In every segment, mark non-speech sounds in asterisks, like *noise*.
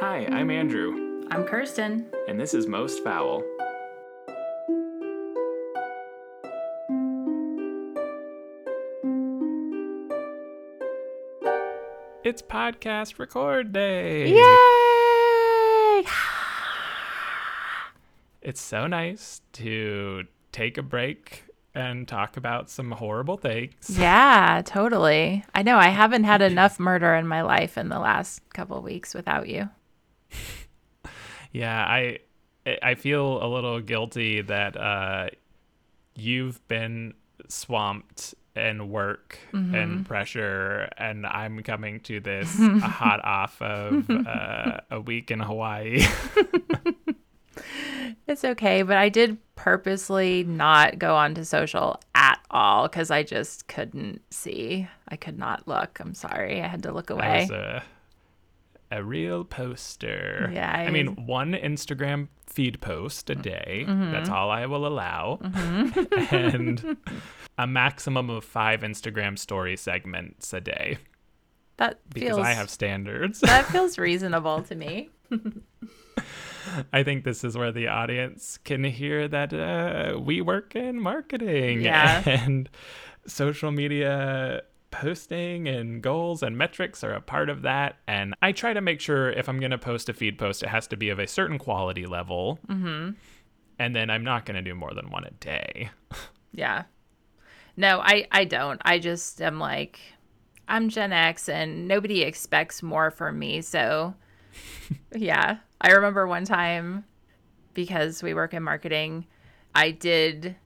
Hi, I'm Andrew, I'm Kirsten. and this is Most Foul. It's podcast record day. Yay! *sighs* It's so nice to take a break and talk about some horrible things. *laughs* Yeah, totally. I know I haven't had *laughs* enough murder in my life in the last couple weeks without you. Yeah, I I feel a little guilty that uh, you've been swamped in work and pressure, and I'm coming to this *laughs* hot off of uh, a week in Hawaii. *laughs* It's okay, but I did purposely not go onto social at all because I just couldn't see. I could not look. I'm sorry. I had to look away. A real poster. Yeah, I I mean one Instagram feed post a day. That's Mm-hmm. all I will allow, *laughs* *laughs* and a maximum of five Instagram story segments a day that because feels I have standards. *laughs* that feels reasonable to me. I think this is where the audience can hear that uh, we work in marketing Yeah. and social media posting and goals and metrics are a part of that. And I try to make sure if I'm going to post a feed post, it has to be of a certain quality level. Mm-hmm. And then I'm not going to do more than one a day. *laughs* Yeah. No, I I don't. I just am like I'm Gen X and nobody expects more from me. So *laughs* yeah. I remember one time because we work in marketing, I did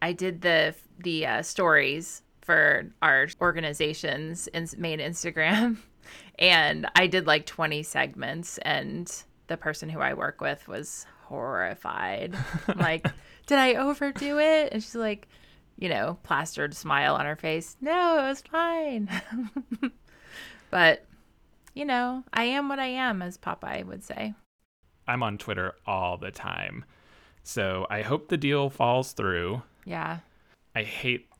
I did the the uh, stories for our organization's in, main Instagram *laughs* and I did like 20 segments and the person who I work with was horrified. I'm like, *laughs* did I overdo it? And she's like, you know, plastered smile on her face. No, it was fine. *laughs* but, you know, I am what I am, as Popeye would say. I'm on Twitter all the time. So I hope the deal falls through. Yeah. I hate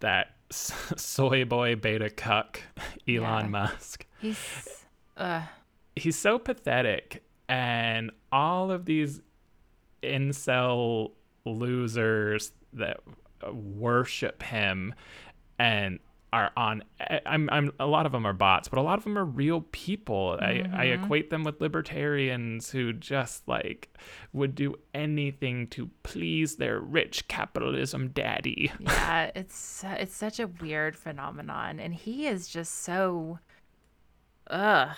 that soy boy beta cuck, Elon Yeah. Musk. He's, uh, He's so pathetic, and all of these incel losers that worship him and are on I'm I'm a lot of them are bots, but a lot of them are real people. I, I mm-hmm. equate them with libertarians who just like would do anything to please their rich capitalism daddy. yeah, *laughs* it's, it's such a weird phenomenon. And he is just so, ugh,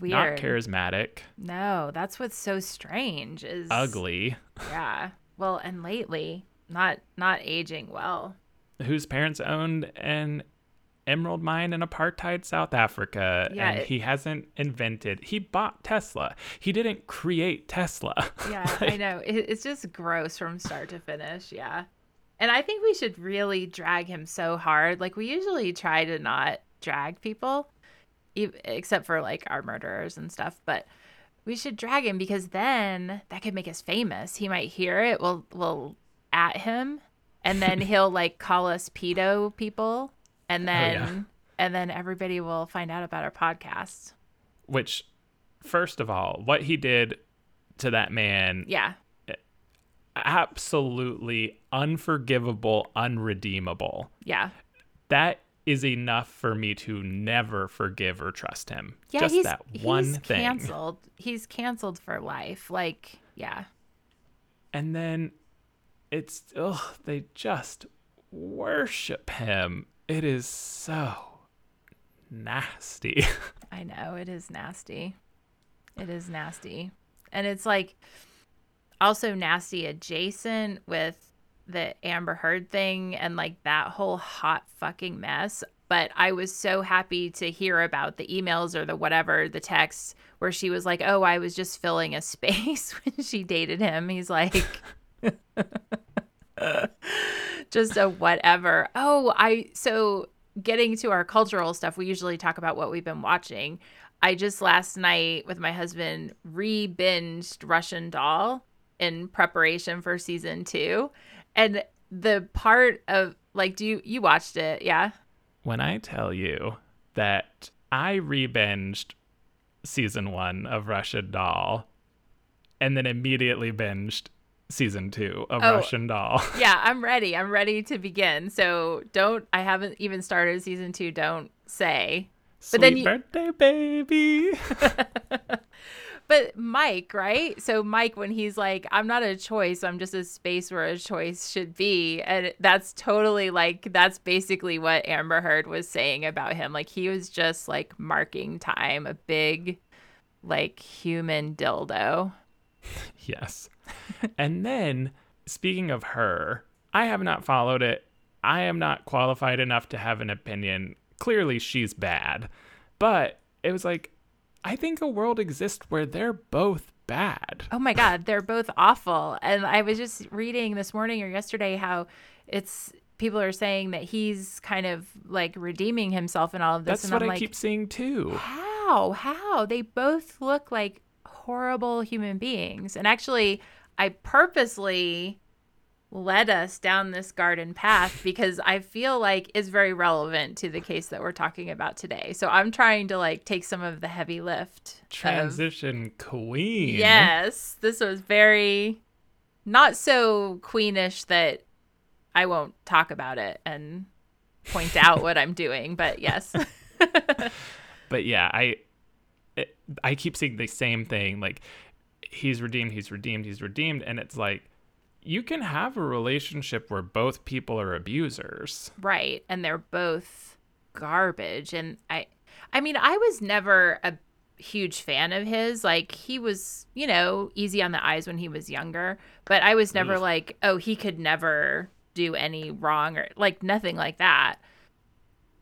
weird. Not charismatic, No, that's what's so strange is ugly. Yeah. Well, and lately, not not aging well. Whose parents owned an emerald mine in apartheid South Africa Yeah, and it- he hasn't invented he bought Tesla. He didn't create Tesla. *laughs* Yeah, I know. It, it's just gross from start to finish. Yeah. And I think we should really drag him so hard. Like we usually try to not drag people except for like our murderers and stuff, but we should drag him because then that could make us famous. He might hear it, we'll we'll at him and then *laughs* he'll like call us pedo people and oh, then yeah. and then everybody will find out about our podcast. Which first of all, what he did to that man Yeah. absolutely unforgivable, unredeemable. Yeah. That is enough for me to never forgive or trust him. Yeah, Just he's, that one he's thing. canceled. He's canceled for life. Like, yeah. and then it's ugh, they just worship him. It is so nasty. *laughs* I know it is nasty. It is nasty. And it's like also nasty adjacent with the Amber Heard thing and like that whole hot fucking mess. But I was so happy to hear about the emails or the whatever, the texts where she was like, Oh, I was just filling a *laughs* space when she dated him. He's like, *laughs* *laughs* just a whatever. Oh, I so getting to our cultural stuff, we usually talk about what we've been watching. I just last night with my husband re binged Russian Doll in preparation for season two. And the part of like, do you, you watched it? Yeah. when I tell you that I rebinged season one of Russian Doll and then immediately binged season two of Oh. Russian Doll. *laughs* Yeah, I'm ready. I'm ready to begin. So don't. I haven't even started season two. Don't say. Sweet then you- birthday, baby. *laughs* But Mike, right? So Mike, when he's like, "I'm not a choice. I'm just a space where a choice should be," and that's totally like that's basically what Amber Heard was saying about him. Like he was just like marking time, a big, like human dildo. *laughs* yes. and then, speaking of her, I have not followed it. I am not qualified enough to have an opinion. Clearly, she's bad. But it was like, I think a world exists where they're both bad. Oh my God, they're both awful. And I was just reading this morning or yesterday how it's people are saying that he's kind of like redeeming himself in all of this. That's and what I'm I like, keep seeing too. how? How? They both look like horrible human beings. And actually, I purposely led us down this garden path because I feel like it's very relevant to the case that we're talking about today. So I'm trying to like take some of the heavy lift. of- Transition queen. Yes, this was very not so queenish that I won't talk about it and point out what I'm doing, but yes. *laughs* But yeah, I I keep seeing the same thing like he's redeemed, he's redeemed, he's redeemed and it's like you can have a relationship where both people are abusers. right, and they're both garbage and I I mean, I was never a huge fan of his. Like he was, you know, easy on the eyes when he was younger, but I was never Ugh. like, oh, he could never do any wrong or like nothing like that.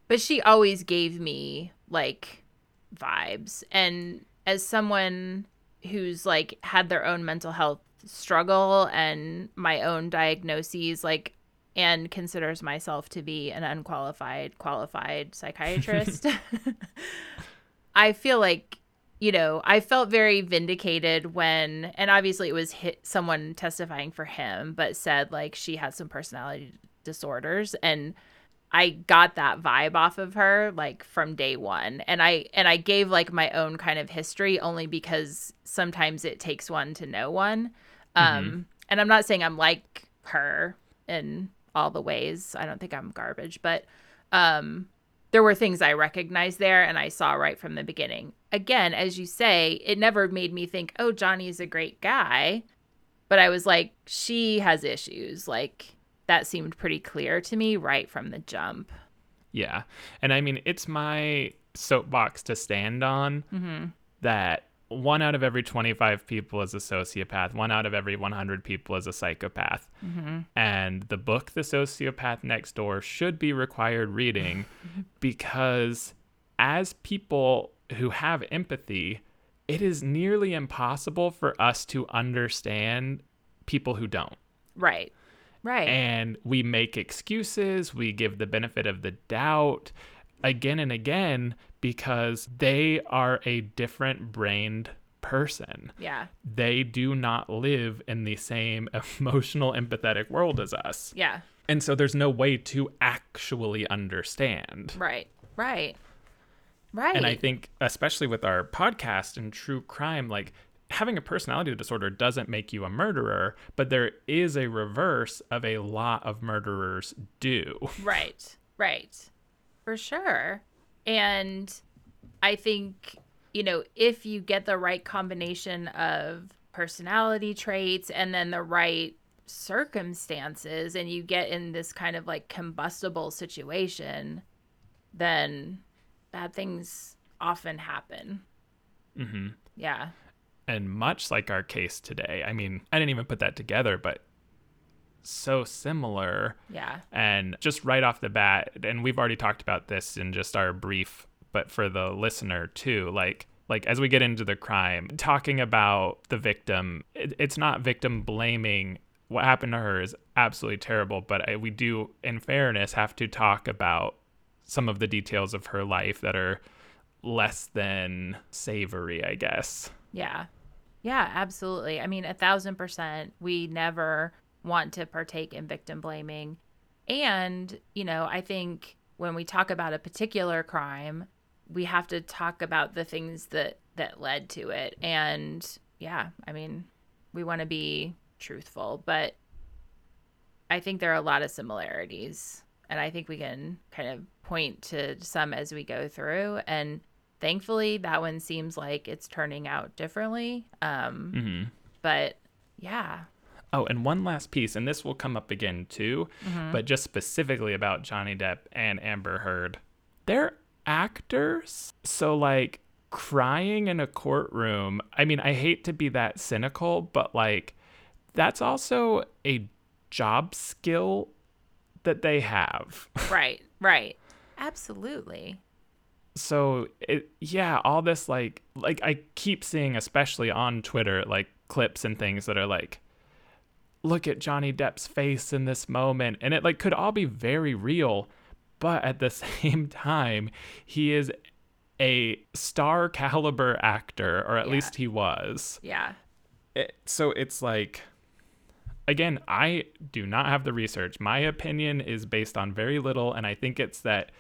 But she always gave me like vibes. And as someone who's like had their own mental health struggle and my own diagnoses like and considers myself to be an unqualified qualified psychiatrist *laughs* *laughs* i feel like you know i felt very vindicated when and obviously it was hit, someone testifying for him but said like she had some personality disorders. And I got that vibe off of her like from day 1 and I and I gave like my own kind of history only because sometimes it takes one to know one. Um and I'm not saying I'm like her in all the ways. I don't think I'm garbage but um there were things I recognized there and I saw right from the beginning. Again as you say it never made me think oh Johnny's a great guy. But I was like she has issues. Like that seemed pretty clear to me right from the jump. Yeah. And I mean, it's my soapbox to stand on mm-hmm. that one out of every 25 people is a sociopath, one out of every 100 people is a psychopath. Mm-hmm. And the book, The Sociopath Next Door, should be required reading *laughs* because as people who have empathy, it is nearly impossible for us to understand people who don't. Right. Right. and we make excuses, we give the benefit of the doubt again and again because they are a different brained person. yeah. They do not live in the same *laughs* emotional, empathetic world as us. Yeah. And so there's no way to actually understand. Right. Right. Right. And I think, especially with our podcast and true crime, like having a personality disorder doesn't make you a murderer, but there is a reverse of a lot of murderers do. *laughs* Right. Right. For sure. And I think, you know, if you get the right combination of personality traits and then the right circumstances and you get in this kind of like combustible situation, then bad things often happen. hmm Yeah. And much like our case today, I mean, I didn't even put that together, but so similar. Yeah. And just right off the bat, and we've already talked about this in just our brief, but for the listener too, like like as we get into the crime, talking about the victim, it, it's not victim blaming. What happened to her is absolutely terrible, but I, we do, in fairness, have to talk about some of the details of her life that are less than savory, I guess. Yeah. Yeah, absolutely. I mean, a thousand percent. We never want to partake in victim blaming. And, you know, I think when we talk about a particular crime, we have to talk about the things that that led to it. And yeah, I mean, we want to be truthful, but I think there are a lot of similarities. And I think we can kind of point to some as we go through. And thankfully, that one seems like it's turning out differently. Um, Mm-hmm. But yeah, Oh, and one last piece, and this will come up again too, but just specifically about Johnny Depp and Amber Heard. They're actors. So, like, crying in a courtroom, I mean, I hate to be that cynical, but like, that's also a job skill that they have. *laughs* right, right. Absolutely. So it yeah all this like like i keep seeing especially on twitter like clips and things that are like look at johnny depp's face in this moment and it like could all be very real but at the *laughs* same time he is a star caliber actor or at Yeah. least he was Yeah. it, so it's like again i do not have the research my opinion is based on very little and i think it's that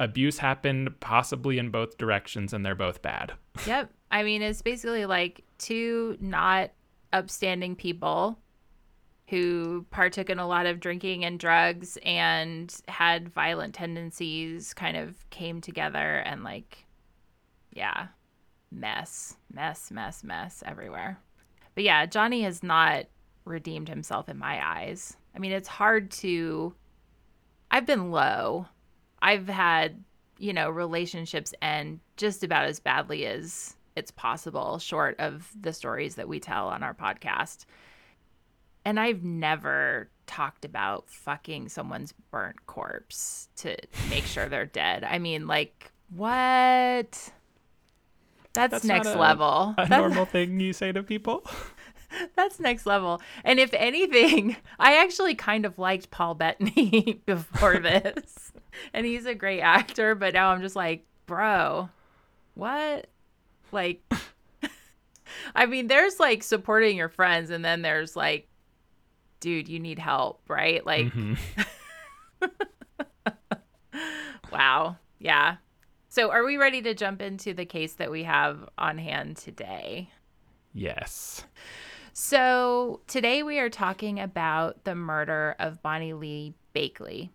abuse happened possibly in both directions and they're both bad. *laughs* Yep. I mean, it's basically like two not upstanding people who partook in a lot of drinking and drugs and had violent tendencies kind of came together and like yeah mess mess mess mess everywhere. But yeah johnny has not redeemed himself in my eyes. I mean it's hard to i've been low i've had you know relationships end just about as badly as it's possible short of the stories that we tell on our podcast and I've never talked about fucking someone's burnt corpse to make sure they're dead. I mean, like, what? That's, That's next a- level. *laughs* a That's, normal thing you say to people *laughs* that's next level. And if anything, *laughs* I actually kind of liked Paul Bettany before this. *laughs* and he's a great actor, but now I'm just like, bro, what? Like, *laughs* I mean, there's like supporting your friends, and then there's like, dude, you need help, right? Like, Mhm. *laughs* wow. Yeah. So, are we ready to jump into the case that we have on hand today? yes So, today we are talking about the murder of Bonnie Lee Bakley.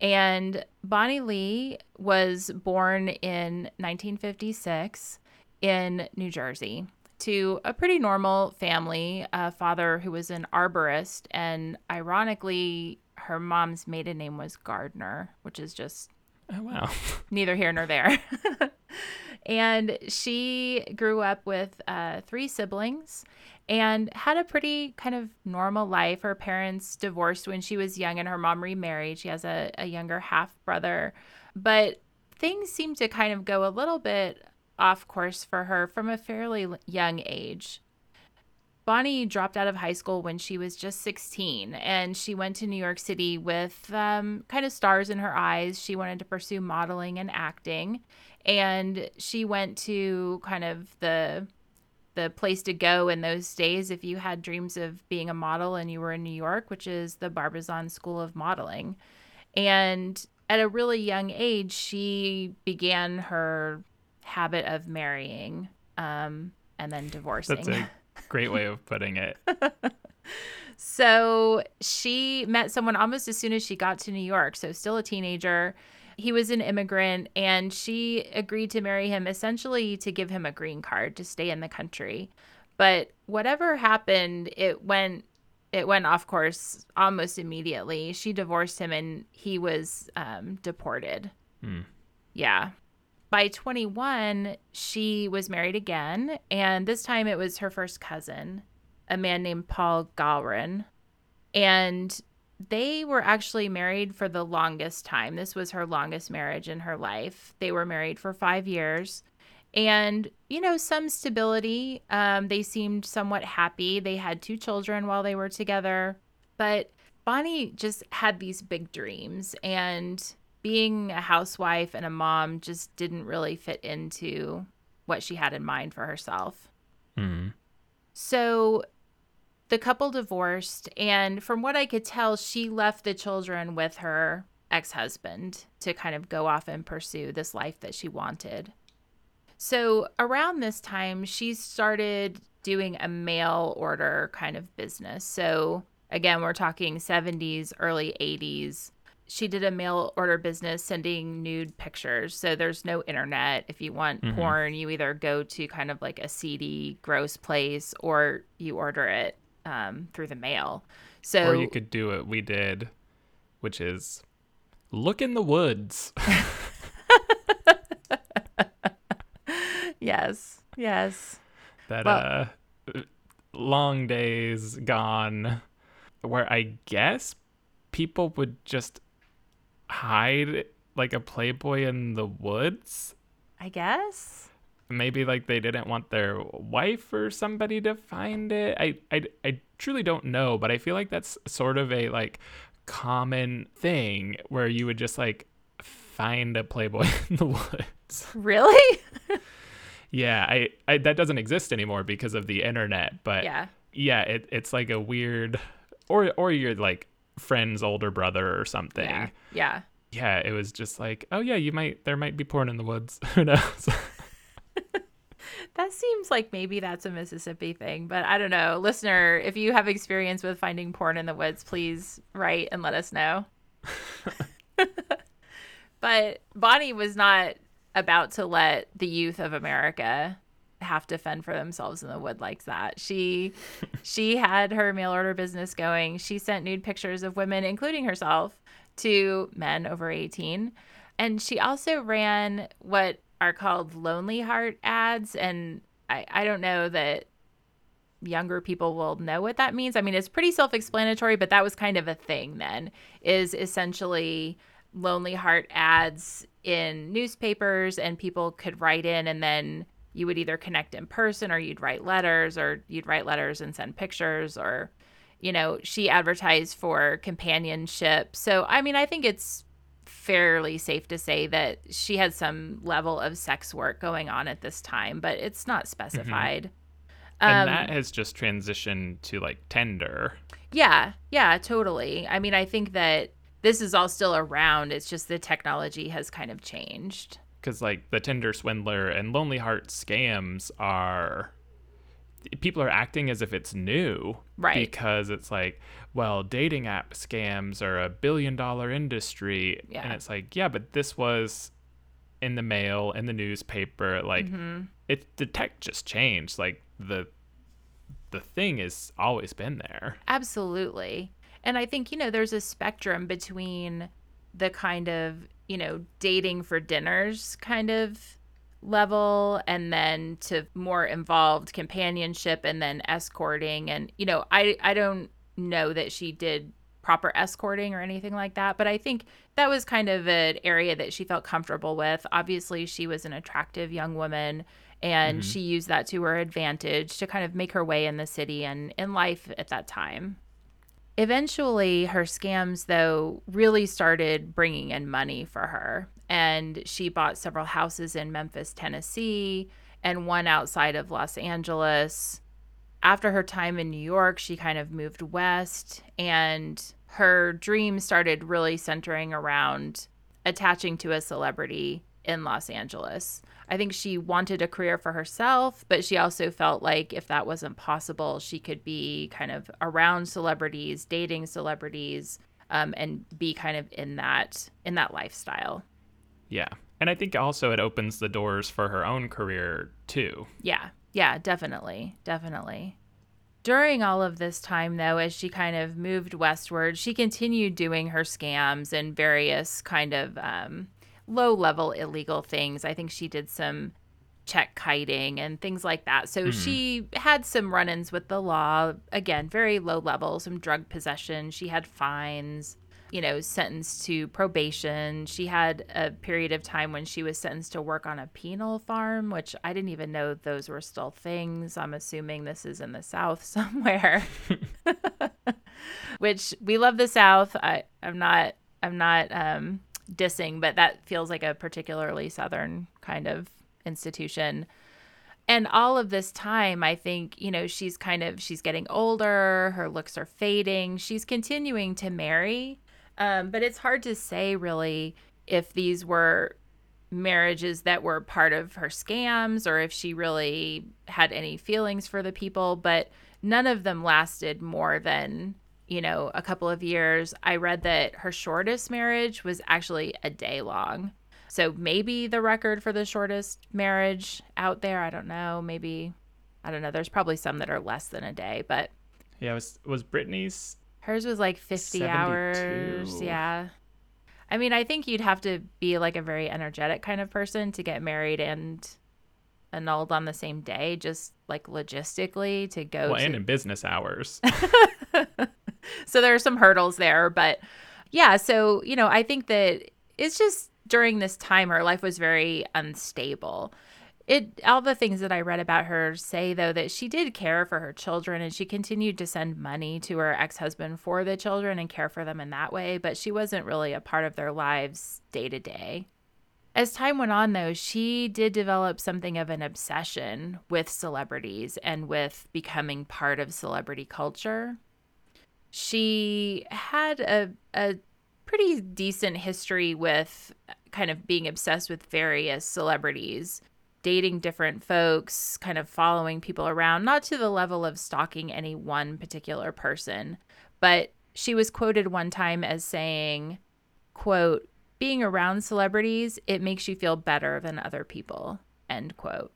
And Bonnie Lee was born in 1956 in New Jersey to a pretty normal family, a father who was an arborist. And ironically, her mom's maiden name was Gardner, which is just oh wow *laughs* neither here nor there. *laughs* and she grew up with uh, three siblings and had a pretty kind of normal life. Her parents divorced when she was young, and her mom remarried. She has a, a younger half brother. But things seem to kind of go a little bit off course for her from a fairly young age. Bonnie dropped out of high school when she was just 16, and she went to New York City with um, kind of stars in her eyes. She wanted to pursue modeling and acting, and she went to kind of the the place to go in those days if you had dreams of being a model and you were in New York, which is the Barbizon School of Modeling. And at a really young age, she began her habit of marrying um, and then divorcing. that's a *laughs* great way of putting it So she met someone almost as soon as she got to New York. So still a teenager. He was an immigrant and she agreed to marry him essentially to give him a green card to stay in the country. But whatever happened, it went it went off course almost immediately. She divorced him and he was um, deported. Hmm. Yeah. By 21, she was married again, and this time it was her first cousin, a man named Paul Gawron. And they were actually married for the longest time. This was her longest marriage in her life. They were married for five years. And, you know, some stability. Um, they seemed somewhat happy. They had two children while they were together. But Bonnie just had these big dreams. And being a housewife and a mom just didn't really fit into what she had in mind for herself. Hmm. So the couple divorced, and from what I could tell, she left the children with her ex husband to kind of go off and pursue this life that she wanted. So, around this time, she started doing a mail order kind of business. So, again, we're talking 70s, early 80s. She did a mail order business sending nude pictures. So, there's no internet. If you want mm-hmm. porn, you either go to kind of like a seedy, gross place or you order it um, through the mail. So, or you could do what we did, which is look in the woods. *laughs* yes. Yes. That well, uh long days gone where I guess people would just hide like a playboy in the woods. I guess. Maybe like they didn't want their wife or somebody to find it. I I I truly don't know, but I feel like that's sort of a like common thing where you would just like find a playboy *laughs* in the woods. Really? *laughs* yeah, I, I that doesn't exist anymore because of the internet, but yeah. Yeah, it, it's like a weird or or your like friend's older brother or something. Yeah. Yeah. Yeah, it was just like, oh yeah, you might there might be porn in the woods. *laughs* Who knows? That seems like maybe that's a Mississippi thing, but I don't know. Listener, if you have experience with finding porn in the woods, please write and let us know. *laughs* but Bonnie was not about to let the youth of America have to fend for themselves in the wood like that. She she had her mail order business going. She sent nude pictures of women including herself to men over 18. And she also ran what are called lonely heart ads and I I don't know that younger people will know what that means. I mean, it's pretty self-explanatory, but that was kind of a thing then. Is essentially lonely heart ads in newspapers and people could write in and then you would either connect in person or you'd write letters or you'd write letters and send pictures or you know she advertised for companionship so i mean i think it's fairly safe to say that she had some level of sex work going on at this time but it's not specified mm-hmm. and um, that has just transitioned to like Tinder yeah yeah totally i mean i think that this is all still around. It's just the technology has kind of changed. Because like the Tinder swindler and Lonely Heart scams are people are acting as if it's new right. because it's like well dating app scams are a billion dollar industry. Yeah. and it's like yeah but this was in the mail in the newspaper like mm-hmm. it the tech just changed. Like the the thing has always been there. Absolutely. And I think, you know, there's a spectrum between the kind of, you know, dating for dinners kind of level and then to more involved companionship and then escorting. And you know I I don't know that she did proper escorting or anything like that but I think that was kind of an area that she felt comfortable with. Obviously she was an attractive young woman and mm-hmm. she used that to her advantage to kind of make her way in the city and in life at that time Eventually, her scams, though, really started bringing in money for her. And she bought several houses in Memphis, Tennessee, and one outside of Los Angeles. After her time in New York, she kind of moved west, and her dream started really centering around attaching to a celebrity in Los Angeles. I think she wanted a career for herself, but she also felt like if that wasn't possible, she could be kind of around celebrities, dating celebrities, um, and be kind of in that in that lifestyle. Yeah, and I think also it opens the doors for her own career too. Yeah, yeah, definitely, definitely. During all of this time, though, as she kind of moved westward, she continued doing her scams and various kind of um, low level illegal things. I think she did some check kiting and things like that. So mm-hmm. she had some run ins with the law. Again, very low level, some drug possession. She had fines, you know, sentenced to probation. She had a period of time when she was sentenced to work on a penal farm, which I didn't even know those were still things. I'm assuming this is in the South *laughs* somewhere. *laughs* which we love the South. I, I'm not I'm not um dissing, but that feels like a particularly Southern kind of institution. And all of this time, I think, you know, she's kind of she's getting older, her looks are fading. She's continuing to marry Um, but it's hard to say really if these were marriages that were part of her scams or if she really had any feelings for the people. But none of them lasted more than, you know, a couple of years. I read that her shortest marriage was actually a day long. So maybe the record for the shortest marriage out there, I don't know. Maybe, I don't know. There's probably some that are less than a day, but. Yeah, was was Britney's Hers was like 50 hours. Yeah. I mean, I think you'd have to be like a very energetic kind of person to get married and annulled on the same day, just like logistically to go well, to. and in business hours. *laughs* *laughs* so there are some hurdles there, but yeah. So, you know, I think that it's just during this time her life was very unstable. It all the things that I read about her say though that she did care for her children and she continued to send money to her ex-husband for the children and care for them in that way, but she wasn't really a part of their lives day to day. As time went on though, she did develop something of an obsession with celebrities and with becoming part of celebrity culture. She had a a pretty decent history with kind of being obsessed with various celebrities dating different folks, kind of following people around, not to the level of stalking any one particular person, but she was quoted one time as saying, quote, being around celebrities, it makes you feel better than other people, end quote.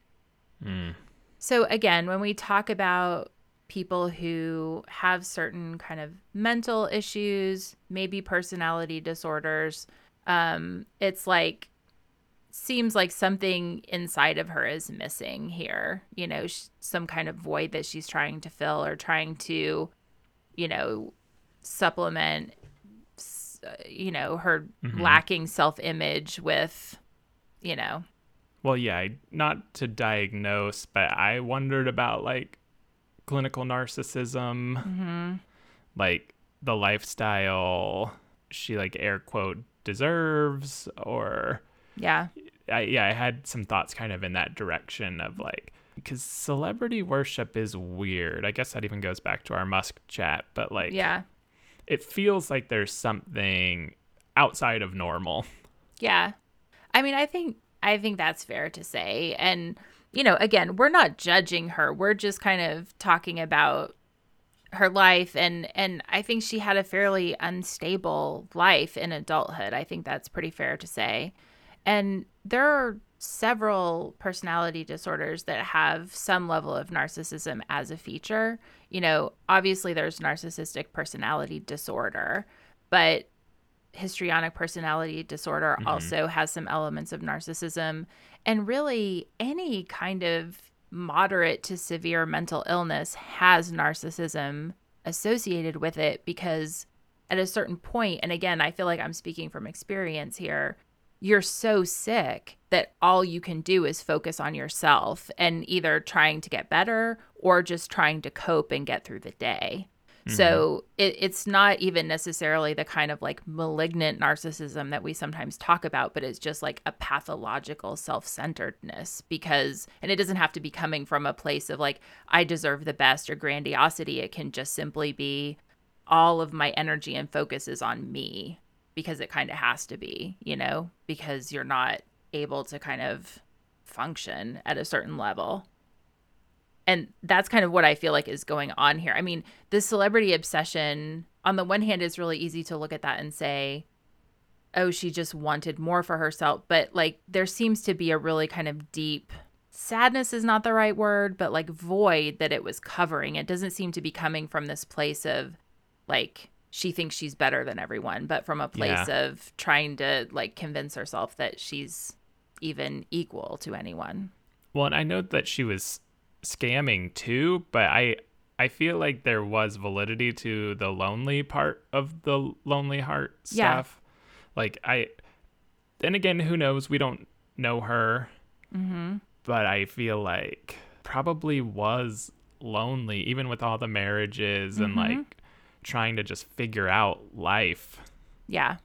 Mm. So again, when we talk about people who have certain kind of mental issues, maybe personality disorders, um, it's like seems like something inside of her is missing here. You know, sh- some kind of void that she's trying to fill or trying to, you know, supplement. uh, You know, her Mhm. lacking self-image with, you know, Well, yeah, not to diagnose, but I wondered about like clinical narcissism, mm-hmm. like the lifestyle she like air quote deserves or yeah, I, yeah, I had some thoughts kind of in that direction of like because celebrity worship is weird. I guess that even goes back to our Musk chat, but like yeah. it feels like there's something outside of normal. Yeah. I mean, I think I think that's fair to say. And you know, again, we're not judging her. We're just kind of talking about her life and and I think she had a fairly unstable life in adulthood. I think that's pretty fair to say. And there are several personality disorders that have some level of narcissism as a feature. You know, obviously there's narcissistic personality disorder, but histrionic personality disorder Mhm. also has some elements of narcissism. And really, any kind of moderate to severe mental illness has narcissism associated with it because at a certain point, and again, I feel like I'm speaking from experience here, you're so sick that all you can do is focus on yourself and either trying to get better or just trying to cope and get through the day. So mm-hmm. it, it's not even necessarily the kind of like malignant narcissism that we sometimes talk about, but it's just like a pathological self centeredness because, and it doesn't have to be coming from a place of like, I deserve the best or grandiosity. It can just simply be all of my energy and focus is on me because it kind of has to be, you know, because you're not able to kind of function at a certain level and that's kind of what I feel like is going on here. I mean, the celebrity obsession, on the one hand, is really easy to look at that and say, oh, she just wanted more for herself. But like, there seems to be a really kind of deep sadness is not the right word, but like void that it was covering. It doesn't seem to be coming from this place of like, she thinks she's better than everyone, but from a place of trying to like convince herself that she's even equal to anyone. Well, and I know that she was scamming too, but I I feel like there was validity to the lonely part of the lonely heart stuff. Yeah. Like I then again, who knows? We don't know her, Mm-hmm. but I feel like probably was lonely even with all the marriages and Mhm. like trying to just figure out life. Yeah.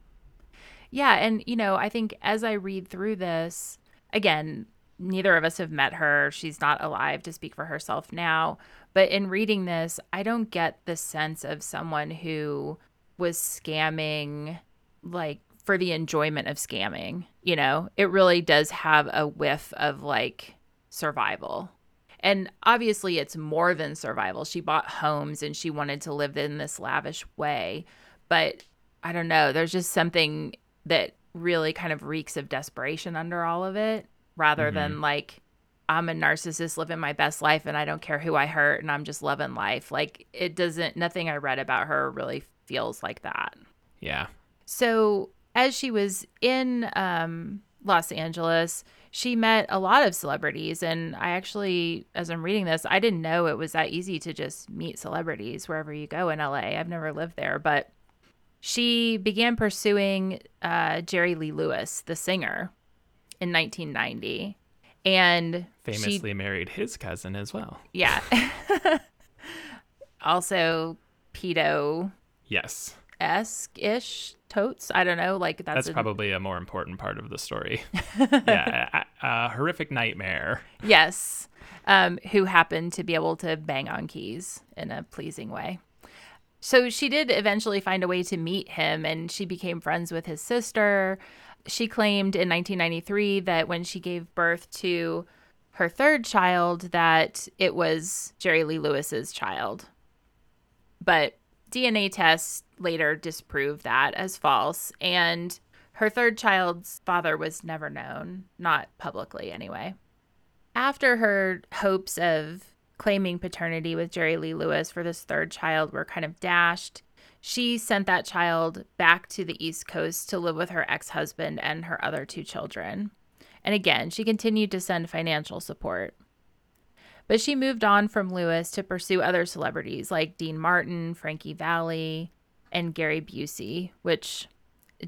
Yeah. And, you know, I think as I read through this, again, neither of us have met her. She's not alive to speak for herself now. But in reading this, I don't get the sense of someone who was scamming like for the enjoyment of scamming. You know, it really does have a whiff of like survival. And obviously, it's more than survival. She bought homes and she wanted to live in this lavish way. But I don't know, there's just something that really kind of reeks of desperation under all of it rather mm-hmm. than like, I'm a narcissist living my best life and I don't care who I hurt and I'm just loving life. Like, it doesn't, nothing I read about her really feels like that. Yeah. So, as she was in um, Los Angeles, she met a lot of celebrities. And I actually, as I'm reading this, I didn't know it was that easy to just meet celebrities wherever you go in LA. I've never lived there, but she began pursuing uh, Jerry Lee Lewis, the singer, in 1990. And famously she, married his cousin as well. Yeah. *laughs* also, pedo. Yes. Esque ish totes. I don't know. Like that's, that's a... probably a more important part of the story. *laughs* yeah, a, a, horrific nightmare. Yes, um, who happened to be able to bang on keys in a pleasing way. So she did eventually find a way to meet him, and she became friends with his sister. She claimed in 1993 that when she gave birth to her third child, that it was Jerry Lee Lewis's child. But DNA tests later disproved that as false, and her third child's father was never known, not publicly anyway. After her hopes of claiming paternity with Jerry Lee Lewis for this third child were kind of dashed, she sent that child back to the East Coast to live with her ex husband and her other two children. And again, she continued to send financial support. But she moved on from Lewis to pursue other celebrities like Dean Martin, Frankie Valli, and Gary Busey, which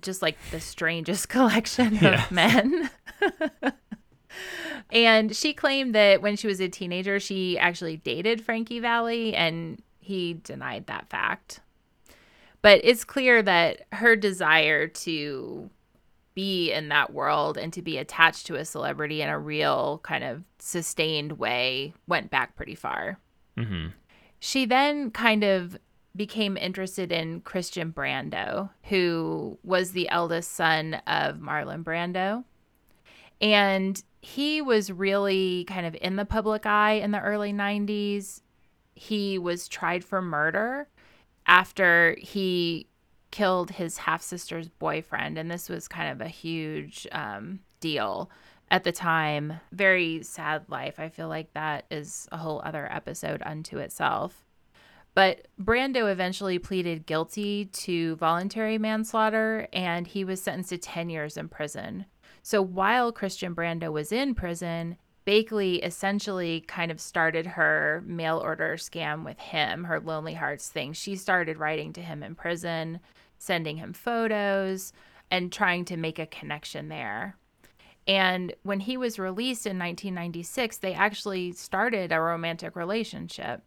just like the strangest *laughs* collection of men. and she claimed that when she was a teenager, she actually dated Frankie Valli, and he denied that fact. But it's clear that her desire to be in that world and to be attached to a celebrity in a real kind of sustained way went back pretty far. Mm-hmm. She then kind of became interested in Christian Brando, who was the eldest son of Marlon Brando. And he was really kind of in the public eye in the early 90s. He was tried for murder after he killed his half sister's boyfriend, and this was kind of a huge um, deal at the time. Very sad life. I feel like that is a whole other episode unto itself. But Brando eventually pleaded guilty to voluntary manslaughter and he was sentenced to 10 years in prison. So while Christian Brando was in prison, Bakley essentially kind of started her mail order scam with him, her Lonely Hearts thing. She started writing to him in prison, sending him photos, and trying to make a connection there. And when he was released in 1996, they actually started a romantic relationship.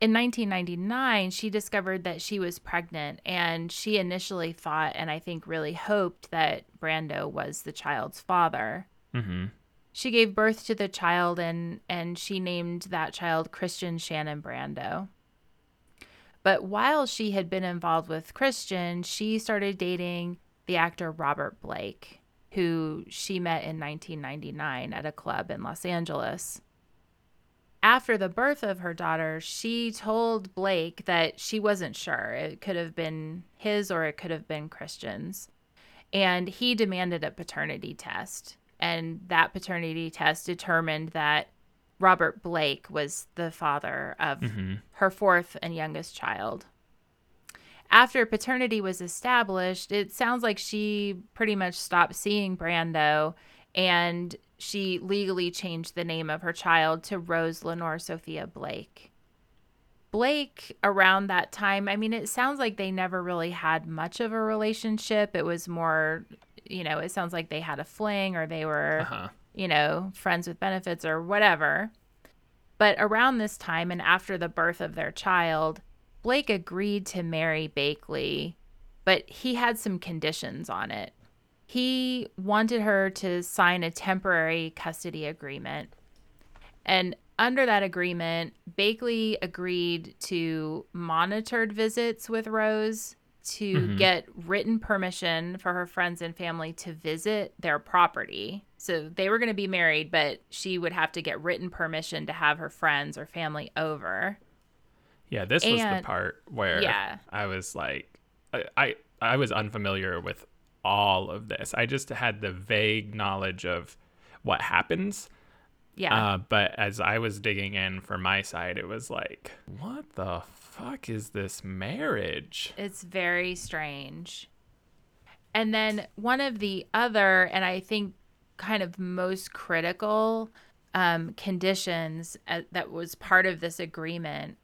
In 1999, she discovered that she was pregnant, and she initially thought, and I think really hoped, that Brando was the child's father. Mm-hmm. She gave birth to the child, and and she named that child Christian Shannon Brando. But while she had been involved with Christian, she started dating the actor Robert Blake, who she met in 1999 at a club in Los Angeles. After the birth of her daughter, she told Blake that she wasn't sure. It could have been his or it could have been Christian's. And he demanded a paternity test. And that paternity test determined that Robert Blake was the father of mm-hmm. her fourth and youngest child. After paternity was established, it sounds like she pretty much stopped seeing Brando and she legally changed the name of her child to Rose Lenore Sophia Blake. Blake, around that time, I mean, it sounds like they never really had much of a relationship. It was more, you know, it sounds like they had a fling or they were uh-huh you know, friends with benefits or whatever. But around this time and after the birth of their child, Blake agreed to marry Bakley, but he had some conditions on it. He wanted her to sign a temporary custody agreement. And under that agreement, Bakley agreed to monitored visits with Rose to Mhm. get written permission for her friends and family to visit their property. So they were going to be married, but she would have to get written permission to have her friends or family over. Yeah, this was the part where Yeah. I was like, I, I I was unfamiliar with all of this. I just had the vague knowledge of what happens. Yeah. Uh, but as I was digging in for my side, it was like, what the fuck is this marriage? It's very strange. And then one of the other, and I think kind of most critical um, conditions uh, that was part of this agreement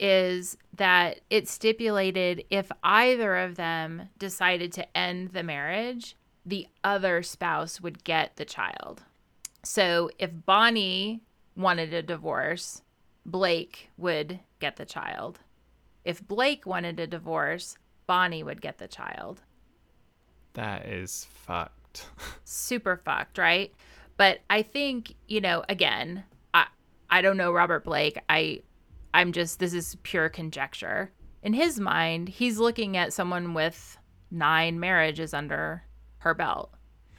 is that it stipulated if either of them decided to end the marriage, the other spouse would get the child. So if Bonnie wanted a divorce, Blake would get the child. If Blake wanted a divorce, Bonnie would get the child. That is fucked. *laughs* Super fucked, right? But I think, you know, again, I I don't know Robert Blake. I I'm just this is pure conjecture. In his mind, he's looking at someone with nine marriages under her belt.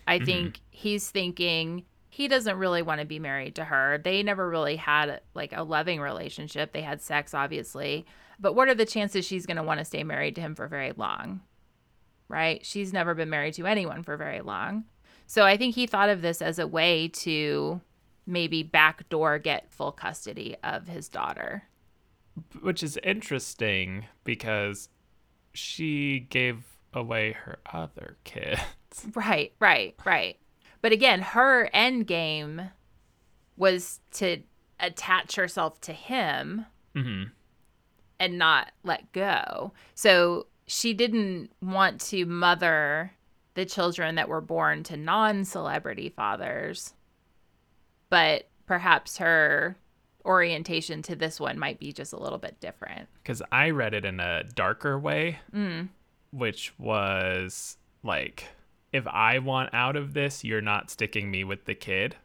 I mm-hmm. think he's thinking he doesn't really want to be married to her. They never really had like a loving relationship. They had sex obviously, but what are the chances she's going to want to stay married to him for very long? Right? She's never been married to anyone for very long. So I think he thought of this as a way to maybe backdoor get full custody of his daughter. Which is interesting because she gave away her other kids. Right, right, right. But again, her end game was to attach herself to him hmm and not let go. So she didn't want to mother the children that were born to non celebrity fathers, but perhaps her orientation to this one might be just a little bit different. Because I read it in a darker way, Mm. which was like, if I want out of this, you're not sticking me with the kid.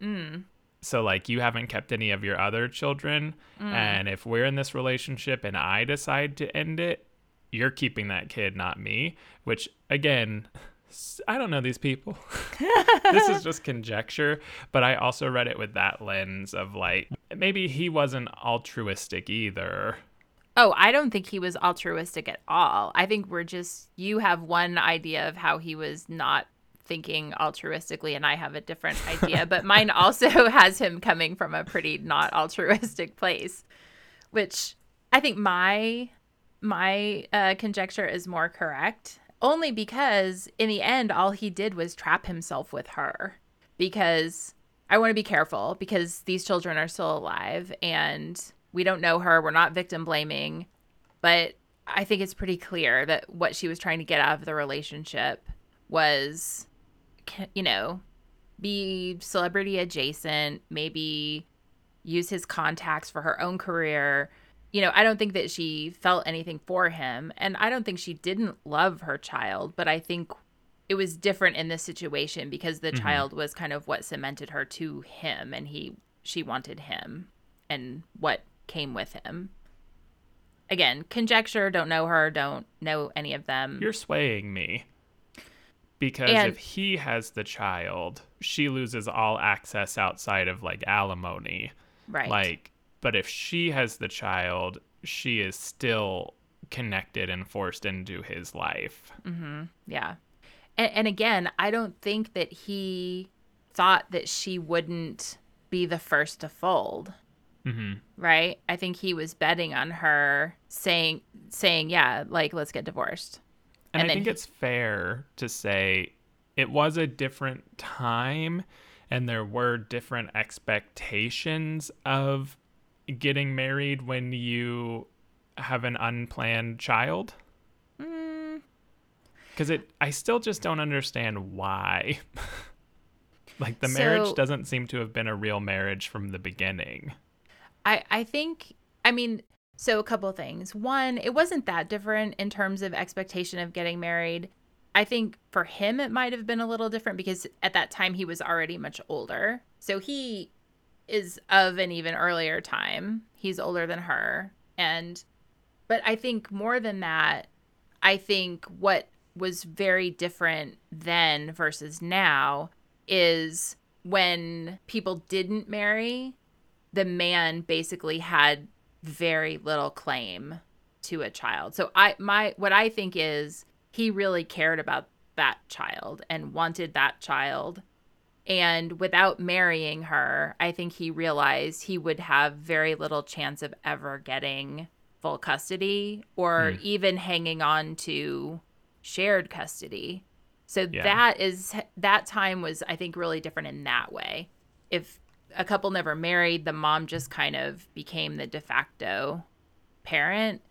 Mm. So, like, you haven't kept any of your other children. And if we're in this relationship and I decide to end it, you're keeping that kid, not me. Which, again, I don't know these people. *laughs* this is just conjecture. But I also read it with that lens of like, maybe he wasn't altruistic either. Oh, I don't think he was altruistic at all. I think we're just, you have one idea of how he was not thinking altruistically, and I have a different idea. *laughs* but mine also *laughs* has him coming from a pretty not altruistic place, which I think my my uh, conjecture is more correct. Only because in the end, all he did was trap himself with her. Because I want to be careful because these children are still alive and we don't know her. We're not victim blaming. But I think it's pretty clear that what she was trying to get out of the relationship was, you know, be celebrity adjacent, maybe use his contacts for her own career. You know, I don't think that she felt anything for him. And I don't think she didn't love her child, but I think it was different in this situation because the mm-hmm. child was kind of what cemented her to him and he she wanted him and what came with him. Again, conjecture, don't know her, don't know any of them. You're swaying me. Because And- if he has the child, she loses all access outside of like alimony. right. Like, but if she has the child, she is still connected and forced into his life. Mm-hmm. Yeah. And, and again, I don't think that he thought that she wouldn't be the first to fold. Hmm Right? I think he was betting on her saying saying, yeah, like let's get divorced. And, And I think he- it's fair to say it was a different time and there were different expectations of getting married when you have an unplanned child. Mm, Because it, I still just don't understand why. *laughs* like the marriage doesn't seem to have been a real marriage from the beginning. I I think I mean so a couple things. One, it wasn't that different in terms of expectation of getting married. I think for him it might have been a little different because at that time he was already much older. So he is of an even earlier time. He's older than her. And but I think more than that, I think what was very different then versus now is when people didn't marry, the man basically had very little claim to a child. So I my what I think is he really cared about that child and wanted that child. And without marrying her, I think he realized he would have very little chance of ever getting full custody or hmm. even hanging on to shared custody. So yeah. that is that time was I think really different in that way. If a couple never married, the mom just kind of became the de facto parent.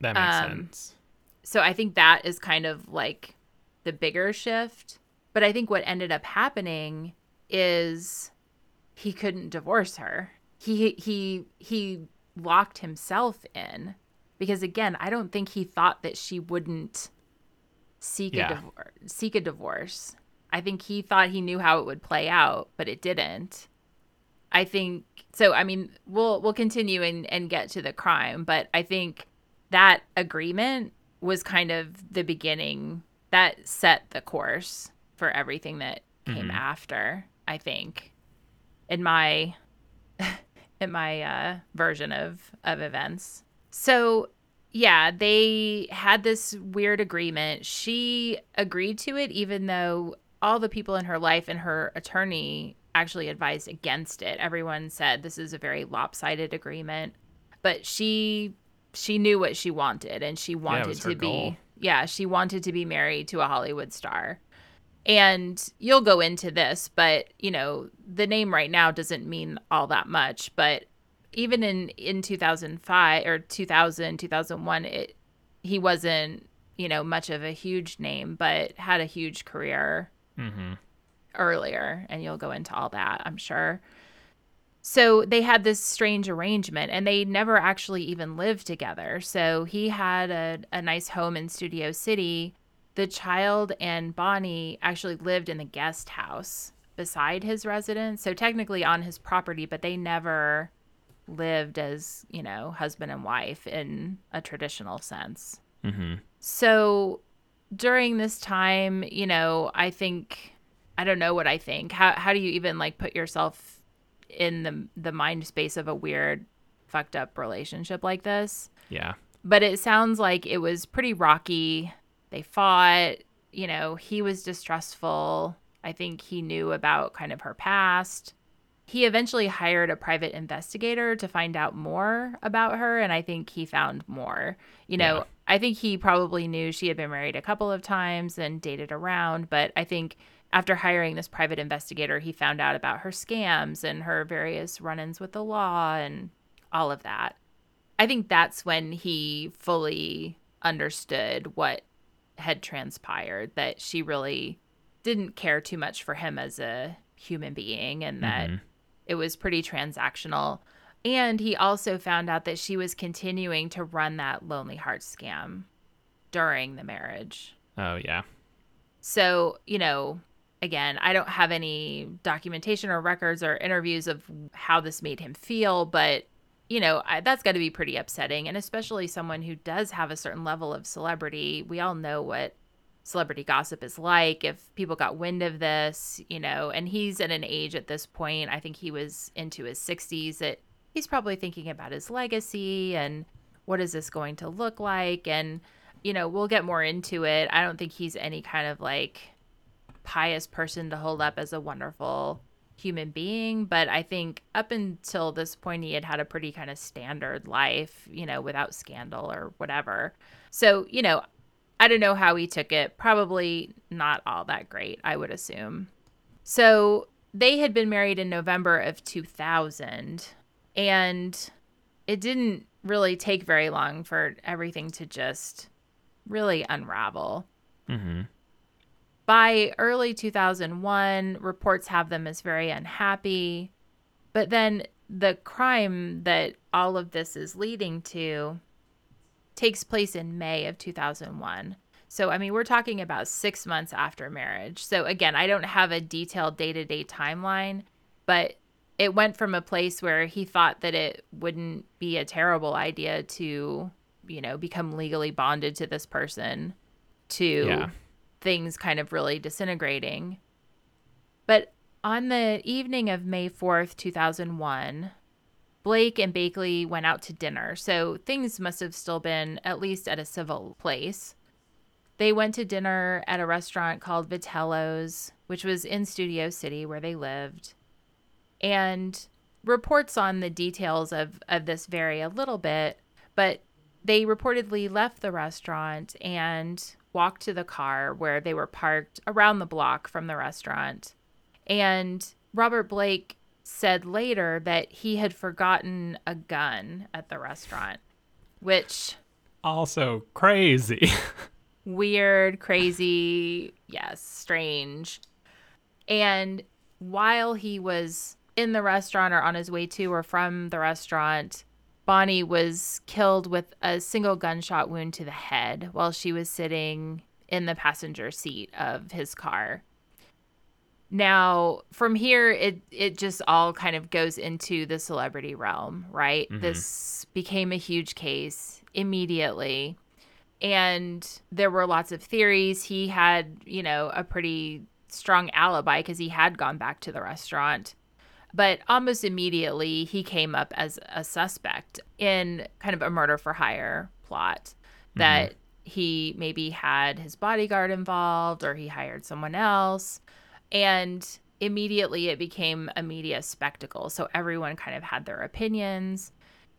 That makes um, sense. So I think that is kind of like the bigger shift. But I think what ended up happening is he couldn't divorce her. He he he locked himself in because again, I don't think he thought that she wouldn't seek yeah. a divorce, seek a divorce. I think he thought he knew how it would play out, but it didn't. I think so I mean, we'll we'll continue and and get to the crime, but I think that agreement was kind of the beginning that set the course for everything that came mm-hmm. after, I think. In my *laughs* in my uh version of of events. So yeah, they had this weird agreement. She agreed to it, even though all the people in her life and her attorney actually advised against it. Everyone said this is a very lopsided agreement, but she she knew what she wanted, and she wanted yeah, to be yeah she wanted to be married to a Hollywood star. And you'll go into this, but you know the name right now doesn't mean all that much. But even in in 2005 or 2000 2001 it he wasn't you know much of a huge name but had a huge career mm-hmm. Earlier and you'll go into all that i'm sure so they had this strange arrangement and they never actually even lived together so he had a, a nice home in studio city the child and bonnie actually lived in the guest house beside his residence so technically on his property but they never lived as, you know, husband and wife in a traditional sense. Mm-hmm. So during this time, you know, I think, I don't know what I think. How, how do you even like put yourself in the, the mind space of a weird, fucked up relationship like this? Yeah. But it sounds like it was pretty rocky. They fought, you know, he was distrustful. I think he knew about kind of her past he eventually hired a private investigator to find out more about her and i think he found more you know yeah. i think he probably knew she had been married a couple of times and dated around but i think after hiring this private investigator he found out about her scams and her various run-ins with the law and all of that i think that's when he fully understood what had transpired that she really didn't care too much for him as a human being and that mm-hmm it was pretty transactional. And he also found out that she was continuing to run that Lonely Heart scam during the marriage. Oh, yeah. So, you know, again, I don't have any documentation or records or interviews of how this made him feel, but, you know, I, that's got to be pretty upsetting. And especially someone who does have a certain level of celebrity. We all know what celebrity gossip is like if people got wind of this you know and he's at an age at this point i think he was into his 60s that he's probably thinking about his legacy and what is this going to look like and you know we'll get more into it i don't think he's any kind of like pious person to hold up as a wonderful human being but i think up until this point he had had a pretty kind of standard life you know without scandal or whatever so you know I don't know how he took it. Probably not all that great, I would assume. So they had been married in November of 2000, and it didn't really take very long for everything to just really unravel. Mm-hmm. By early 2001, reports have them as very unhappy. But then the crime that all of this is leading to takes place in May of 2001. So, I mean, we're talking about six months after marriage. So, again, I don't have a detailed day to day timeline, but it went from a place where he thought that it wouldn't be a terrible idea to you know, become legally bonded to this person to Yeah. Things kind of really disintegrating. But on the evening of May 4th, 2001, Blake and Bakley went out to dinner. So things must have still been at least at a civil place. They went to dinner at a restaurant called Vitello's, which was in Studio City where they lived. And reports on the details of, of this vary a little bit, but they reportedly left the restaurant and walked to the car where they were parked around the block from the restaurant. And Robert Blake said later that he had forgotten a gun at the restaurant, which Also crazy. *laughs* weird, crazy, yes, strange. And while he was in the restaurant or on his way to or from the restaurant, Bonnie was killed with a single gunshot wound to the head while she was sitting in the passenger seat of his car. Now, from here, it it just all kind of goes into the celebrity realm, right? Mm-hmm. This became a huge case immediately and there were lots of theories. He had, you know, a pretty strong alibi because he had gone back to the restaurant. But almost immediately, he came up as a suspect in kind of a murder for hire plot mm-hmm. that he maybe had his bodyguard involved or he hired someone else. And immediately it became a media spectacle. So everyone kind of had their opinions.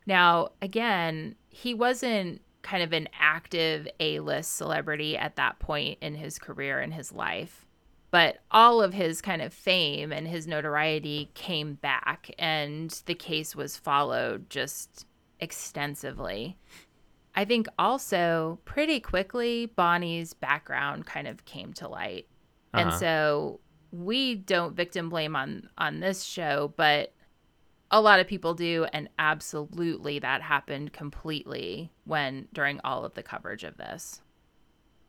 Now, again, he wasn't kind of an active A list celebrity at that point in his career and his life. But all of his kind of fame and his notoriety came back, and the case was followed just extensively. I think also pretty quickly, Bonnie's background kind of came to light. And Uh-huh. so we don't victim blame on on this show, but a lot of people do and absolutely that happened completely when during all of the coverage of this.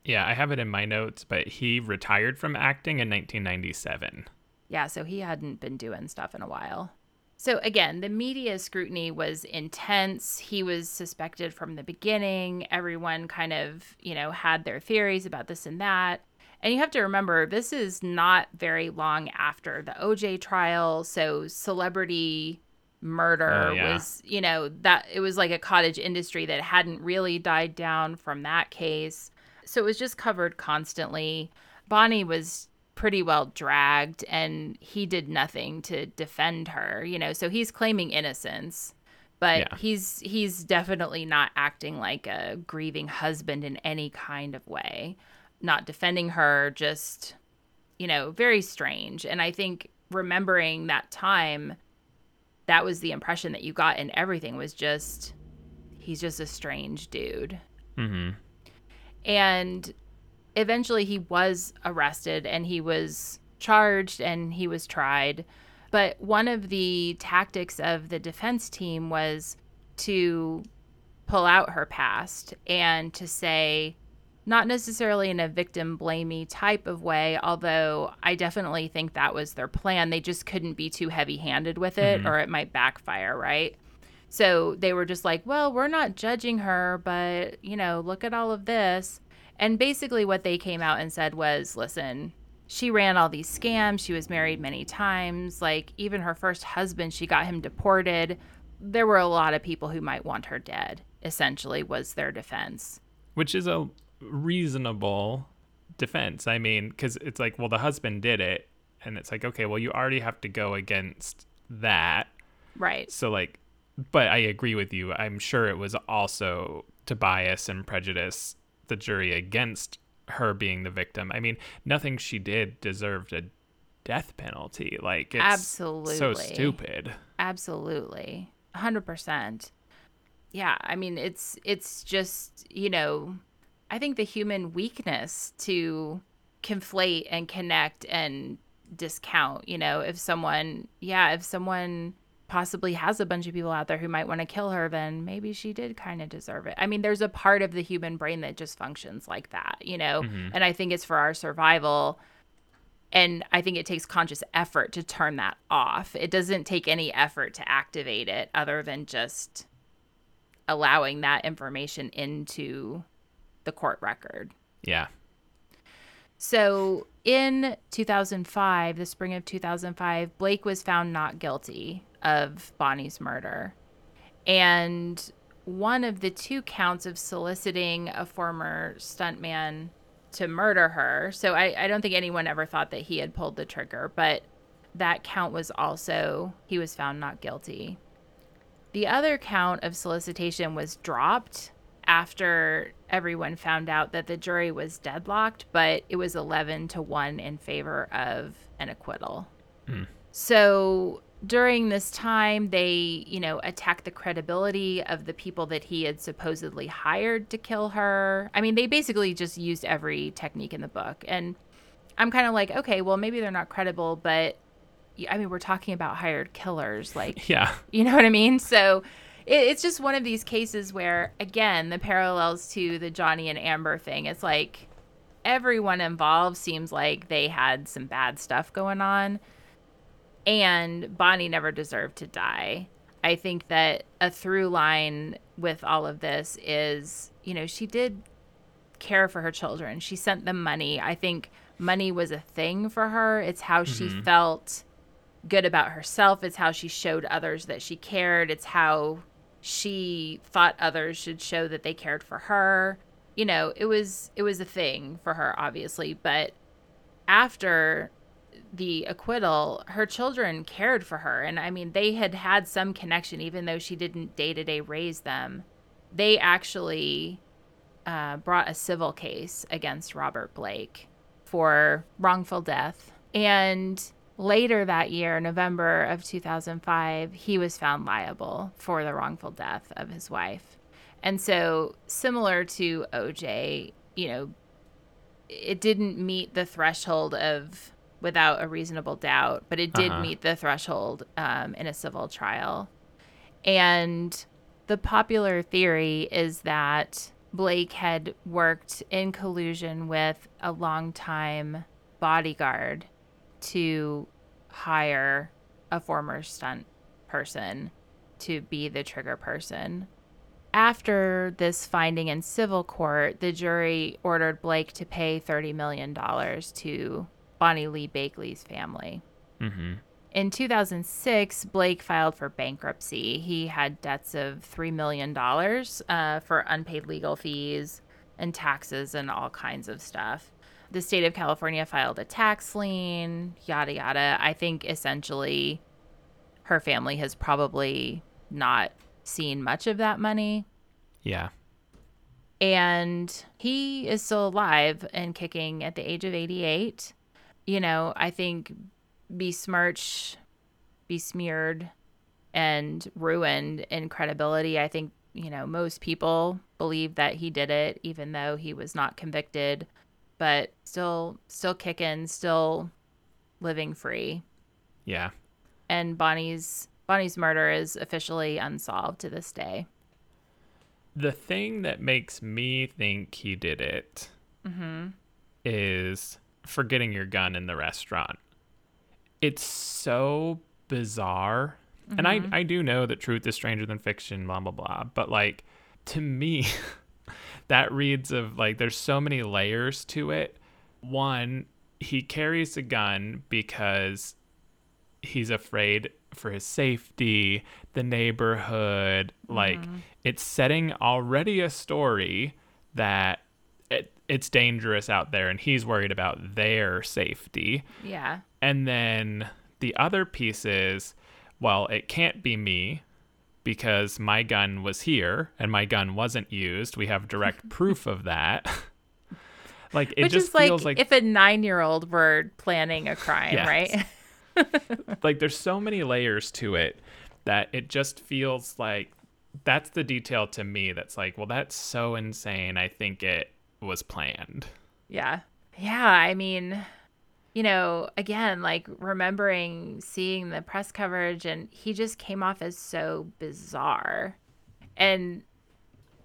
Yeah, I have it in my notes, but he retired from acting in 1997. Yeah, so he hadn't been doing stuff in a while. So again, the media scrutiny was intense. He was suspected from the beginning. Everyone kind of, you know, had their theories about this and that. And you have to remember, this is not very long after the OJ trial. So celebrity murder Oh, yeah. was, you know, that it was like a cottage industry that hadn't really died down from that case. So it was just covered constantly. Bonnie was pretty well dragged and he did nothing to defend her, you know. So he's claiming innocence, but Yeah. he's he's definitely not acting like a grieving husband in any kind of way. Not defending her, just you know, very strange. And I think remembering that time that was the impression that you got and everything was just he's just a strange dude. Mm-hmm. And eventually he was arrested and he was charged and he was tried. But one of the tactics of the defense team was to pull out her past and to say, not necessarily in a victim blamey type of way, although I definitely think that was their plan. They just couldn't be too heavy handed with it mm-hmm. or it might backfire, right? So they were just like, well, we're not judging her, but, you know, look at all of this. And basically, what they came out and said was, listen, she ran all these scams. She was married many times. Like, even her first husband, she got him deported. There were a lot of people who might want her dead, essentially, was their defense. Which is a reasonable defense. I mean, because it's like, well, the husband did it. And it's like, okay, well, you already have to go against that. Right. So, like, but I agree with you. I'm sure it was also to bias and prejudice the jury against her being the victim. I mean, nothing she did deserved a death penalty. Like, it's so stupid. Absolutely. 100%. Yeah, I mean it's it's just, you know, I think the human weakness to conflate and connect and discount, you know, if someone, yeah, if someone possibly has a bunch of people out there who might want to kill her, then maybe she did kind of deserve it. I mean, there's a part of the human brain that just functions like that, you know, mm-hmm. and I think it's for our survival and I think it takes conscious effort to turn that off. It doesn't take any effort to activate it other than just allowing that information into the court record. Yeah. So in 2005, the spring of 2005, Blake was found not guilty of Bonnie's murder. And one of the two counts of soliciting a former stuntman to murder her. So I, I don't think anyone ever thought that he had pulled the trigger, but that count was also, he was found not guilty. The other count of solicitation was dropped after everyone found out that the jury was deadlocked, but it was 11 to 1 in favor of an acquittal. Mm. So during this time, they, you know, attack the credibility of the people that he had supposedly hired to kill her. I mean, they basically just used every technique in the book. And I'm kind of like, okay, well, maybe they're not credible, but I mean, we're talking about hired killers. Like, *laughs* yeah. You know what I mean? So it, it's just one of these cases where, again, the parallels to the Johnny and Amber thing, it's like everyone involved seems like they had some bad stuff going on and Bonnie never deserved to die. I think that a through line with all of this is, you know, she did care for her children. She sent them money. I think money was a thing for her. It's how mm-hmm. she felt good about herself. It's how she showed others that she cared. It's how she thought others should show that they cared for her. You know, it was it was a thing for her obviously, but after the acquittal, her children cared for her. And I mean, they had had some connection, even though she didn't day to day raise them. They actually uh, brought a civil case against Robert Blake for wrongful death. And later that year, November of 2005, he was found liable for the wrongful death of his wife. And so, similar to OJ, you know, it didn't meet the threshold of without a reasonable doubt, but it did uh-huh. meet the threshold um, in a civil trial. And the popular theory is that Blake had worked in collusion with a longtime bodyguard to hire a former stunt person to be the trigger person. After this finding in civil court, the jury ordered Blake to pay $30 million to Bonnie Lee Bakley's family. Mm-hmm. In 2006, Blake filed for bankruptcy. He had debts of $3 million uh, for unpaid legal fees and taxes and all kinds of stuff. The state of California filed a tax lien, yada, yada. I think essentially her family has probably not seen much of that money. Yeah. And he is still alive and kicking at the age of 88 you know, I think besmirch, besmeared, and ruined in credibility. I think, you know, most people believe that he did it, even though he was not convicted, but still, still kicking, still living free. Yeah. And Bonnie's Bonnie's murder is officially unsolved to this day. The thing that makes me think he did it mm-hmm. is forgetting your gun in the restaurant. It's so bizarre. Mm-hmm. And I, mm-hmm. I do know that truth is stranger than fiction, blah, blah, blah. But like, to me, *laughs* that reads of like, there's so many layers to it. One, he carries a gun because he's afraid for his safety, the neighborhood. Mm-hmm. Like, it's setting already a story that it's dangerous out there and he's worried about their safety. Yeah. And then the other piece is, well, it can't be me because my gun was here and my gun wasn't used. We have direct *laughs* proof of that. *laughs* like it Which just is like, feels like if a 9-year-old were planning a crime, yes. right? *laughs* like there's so many layers to it that it just feels like that's the detail to me that's like, well, that's so insane. I think it was planned. Yeah. Yeah. I mean, you know, again, like remembering seeing the press coverage, and he just came off as so bizarre. And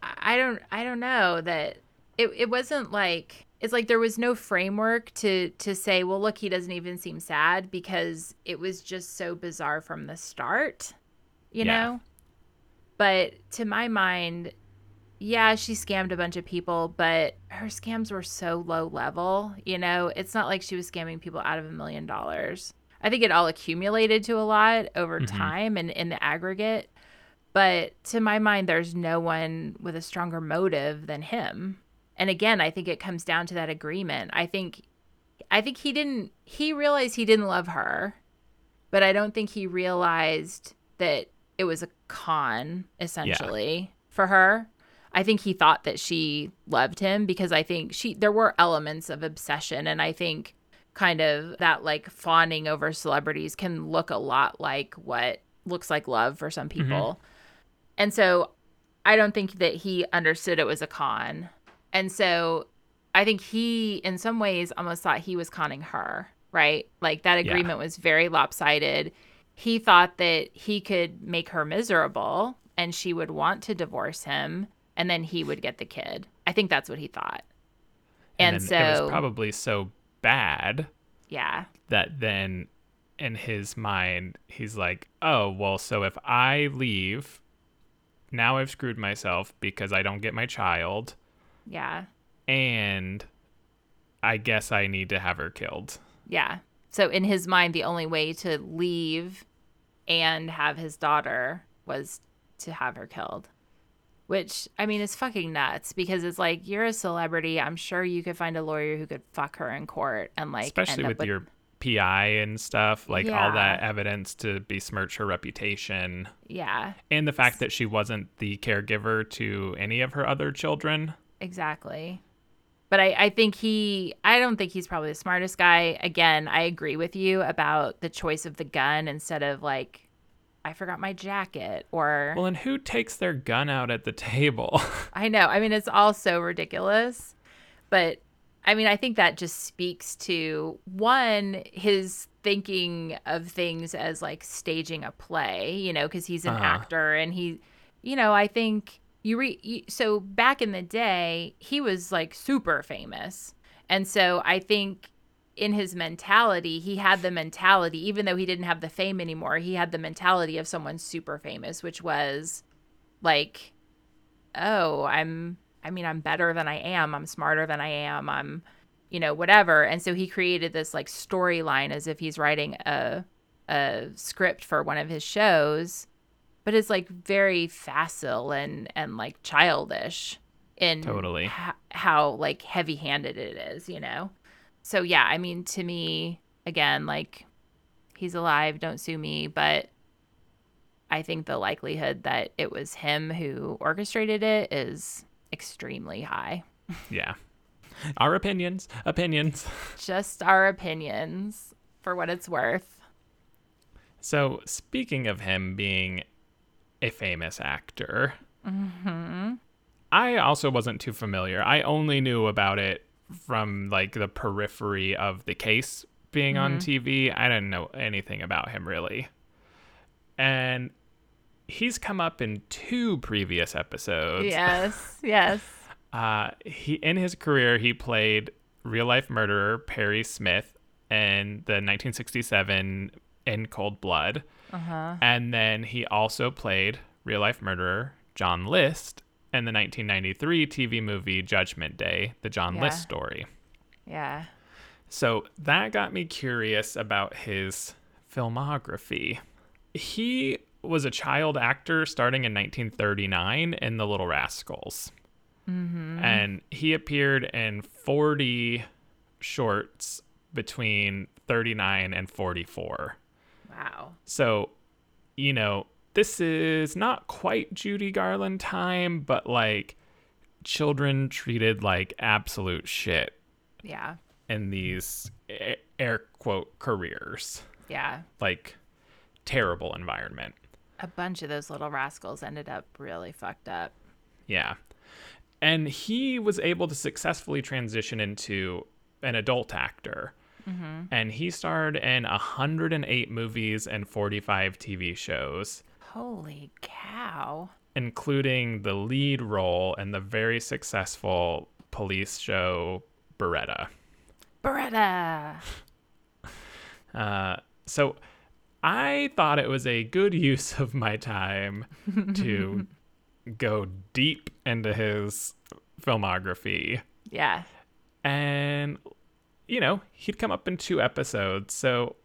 I don't, I don't know that it, it wasn't like, it's like there was no framework to to say well look he doesn't even seem sad because it was just so bizarre from the start you yeah. know But to my mind, yeah, she scammed a bunch of people, but her scams were so low level. You know, it's not like she was scamming people out of a million dollars. I think it all accumulated to a lot over Mhm. time and in the aggregate. But to my mind, there's no one with a stronger motive than him. And again, I think it comes down to that agreement. I think I think he didn't he realized he didn't love her, but I don't think he realized that it was a con essentially for her. I think he thought that she loved him because I think she there were elements of obsession and I think kind of that like fawning over celebrities can look a lot like what looks like love for some mm-hmm. people. And so I don't think that he understood it was a con. And so I think he in some ways almost thought he was conning her, right? Like that Yeah. agreement was very lopsided. He thought that he could make her miserable and she would want to divorce him and then he would get the kid. I think that's what he thought. And, then so it was probably so bad yeah. that then in his mind he's like, "Oh, well, so if I leave, now I've screwed myself because I don't get my child Yeah. and I guess I need to have her killed." Yeah. So in his mind, the only way to leave and have his daughter was to have her killed. Which I mean is fucking nuts because it's like you're a celebrity. I'm sure you could find a lawyer who could fuck her in court and like Especially up with your PI and stuff, like all that evidence to besmirch her reputation yeah and the fact that she wasn't the caregiver to any of her other children. exactly. But I, I think he I don't think he's probably the smartest guy. Again, I agree with you about the choice of the gun instead of like I forgot my jacket or Well, and who takes their gun out at the table? *laughs* I know. I mean, it's all so ridiculous. But I mean, I think that just speaks to one, his thinking of things as like staging a play, you know, because he's an Uh-huh. actor and he, you know, I think you re. You, so back in the day, he was like super famous. And so I think in his mentality, he had the mentality, even though he didn't have the fame anymore, he had the mentality of someone super famous, which was like, oh, I'm I mean, I'm better than I am. I'm smarter than I am. I'm, you know, whatever. And so he created this like storyline as if he's writing a a script for one of his shows, but it's like very facile and and like childish in Totally. ho- how like heavy-handed it is, you know. So yeah, I mean to me again like he's alive, don't sue me, but I think the likelihood that it was him who orchestrated it is extremely high. yeah. Our opinions, opinions. Just our opinions for what it's worth. So, speaking of him being a famous actor, mm-hmm. I also wasn't too familiar. I only knew about it from like the periphery of the case being on TV. I didn't know anything about him really. And he's come up in two previous episodes. Yes, yes. *laughs* Uh, he in his career he played real life murderer Perry Smith in the 1967 In Cold Blood, Uh-huh. and then he also played real life murderer John List in the 1993 TV movie Judgment Day, the John Yeah. List story. Yeah. So that got me curious about his filmography. He was a child actor starting in 1939 in The Little Rascals. Mm-hmm. And he appeared in 40 shorts between 39 and 44. Wow. So, you know, this is not quite Judy Garland time, but like children treated like absolute shit Yeah. in these air quote careers. Yeah. Like terrible environment. A bunch of those little rascals ended up really fucked up. Yeah. And he was able to successfully transition into an adult actor. Mm-hmm. And he starred in 108 movies and 45 TV shows, Holy cow. including the lead role in the very successful police show Baretta. Baretta. *laughs* Uh, so I thought it was a good use of my time *laughs* to go deep into his filmography. Yeah. And, you know, he'd come up in two episodes. So,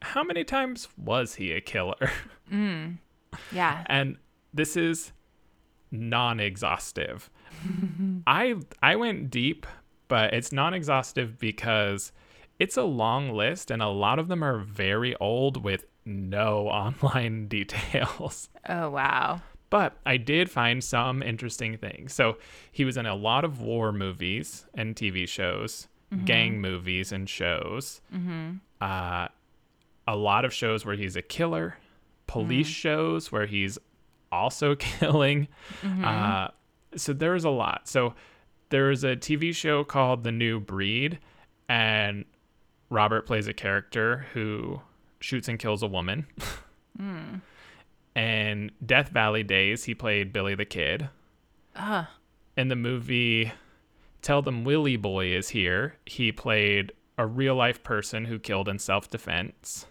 how many times was he a killer? *laughs* Yeah. and this is non-exhaustive. *laughs* I I went deep, but it's non-exhaustive because it's a long list and a lot of them are very old with no *laughs* online details. Oh, wow. But I did find some interesting things. So he was in a lot of war movies and TV shows, gang movies and shows. Uh, a lot of shows where he's a killer, police shows where he's also *laughs* killing. Uh, so there's a lot. So there's a TV show called The New Breed, and Robert plays a character who shoots and kills a woman. *laughs* And Death Valley Days, he played Billy the Kid. Uh, In the movie Tell Them Willie Boy is Here, he played a real life person who killed in self defense.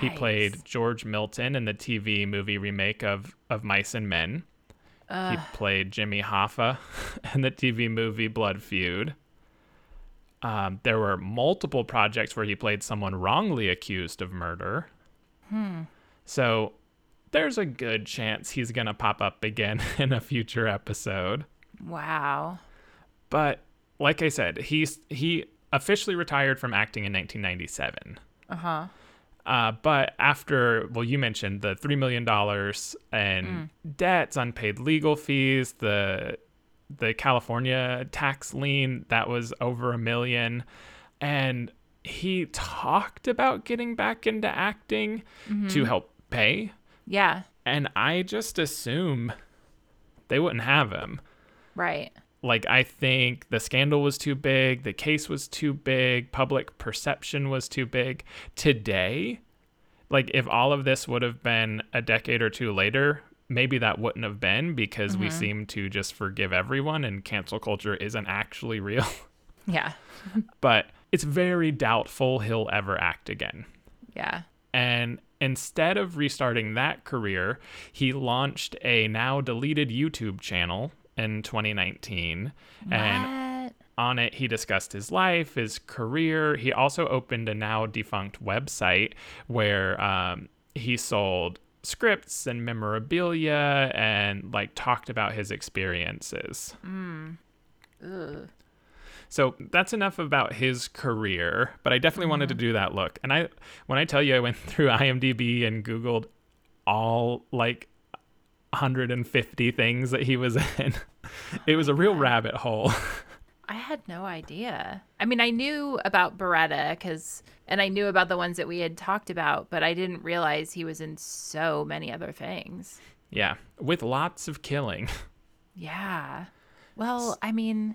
He played. George Milton in the TV movie remake of, of Mice and Men. he played Jimmy Hoffa *laughs* in the TV movie Blood Feud. Um, there were multiple projects where he played someone wrongly accused of murder. Hmm. So there's a good chance he's going to pop up again *laughs* in a future episode. Wow. But like I said, he's he officially retired from acting in 1997. Uh huh. Uh, but after, well, you mentioned the three million dollars and debts, unpaid legal fees, the the California tax lien that was over a million, and he talked about getting back into acting to help pay. Yeah. And I just assume they wouldn't have him. Right. Like, I think the scandal was too big, the case was too big, public perception was too big. Today, like, if all of this would have been a decade or two later, maybe that wouldn't have been because we mm-hmm. seem to just forgive everyone and cancel culture isn't actually real. *laughs* Yeah. but it's very doubtful he'll ever act again. Yeah. And instead of restarting that career, he launched a now deleted YouTube channel in 2019. And on it, he discussed his life, his career. He also opened a now defunct website where um, he sold scripts and memorabilia and like talked about his experiences. Ugh. So that's enough about his career, but I definitely wanted to do that look. And I when I tell you I went *laughs* through IMDb and googled all like 150 things that he was *laughs* in. It was a real rabbit hole. *laughs* I had no idea. I mean, I knew about Baretta because, and I knew about the ones that we had talked about, but I didn't realize he was in so many other things. yeah, with lots of killing. *laughs* Yeah. Well, I mean,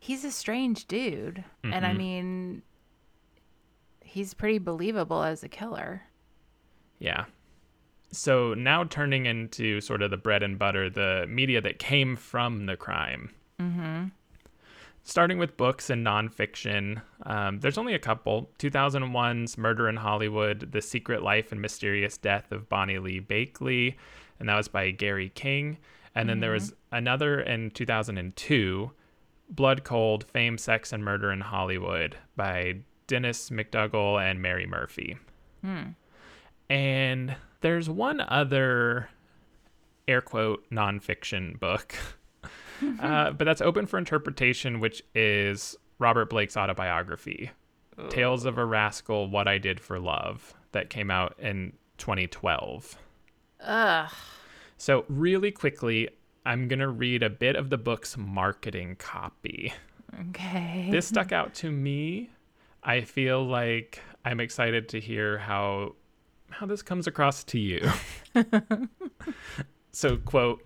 he's a strange dude. And I mm-hmm. mean, he's pretty believable as a killer. Yeah. So now turning into sort of the bread and butter, the media that came from the crime. Mm-hmm. Starting with books and nonfiction, um, there's only a couple. 2001's Murder in Hollywood, The Secret Life and Mysterious Death of Bonnie Lee Bakley, and that was by Gary King. And then there was another in 2002, Blood Cold, Fame, Sex, and Murder in Hollywood by Dennis McDougal and Mary Murphy. And there's one other air quote nonfiction book, *laughs* uh, but that's open for interpretation, which is Robert Blake's autobiography, Tales of a Rascal What I Did for Love, that came out in 2012. Ugh. So, really quickly, I'm going to read a bit of the book's marketing copy. Okay. This stuck out to me. I feel like I'm excited to hear how how this comes across to you. *laughs* so, quote,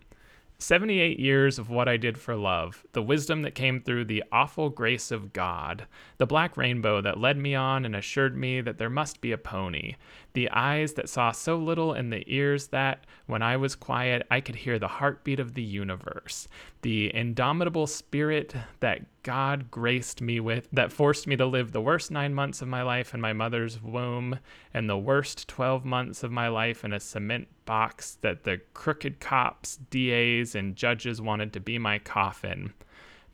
78 years of what I did for love, the wisdom that came through the awful grace of God, the black rainbow that led me on and assured me that there must be a pony, the eyes that saw so little and the ears that, when I was quiet, I could hear the heartbeat of the universe, the indomitable spirit that God graced me with that forced me to live the worst nine months of my life in my mother's womb and the worst 12 months of my life in a cement box that the crooked cops, DAs, and judges wanted to be my coffin.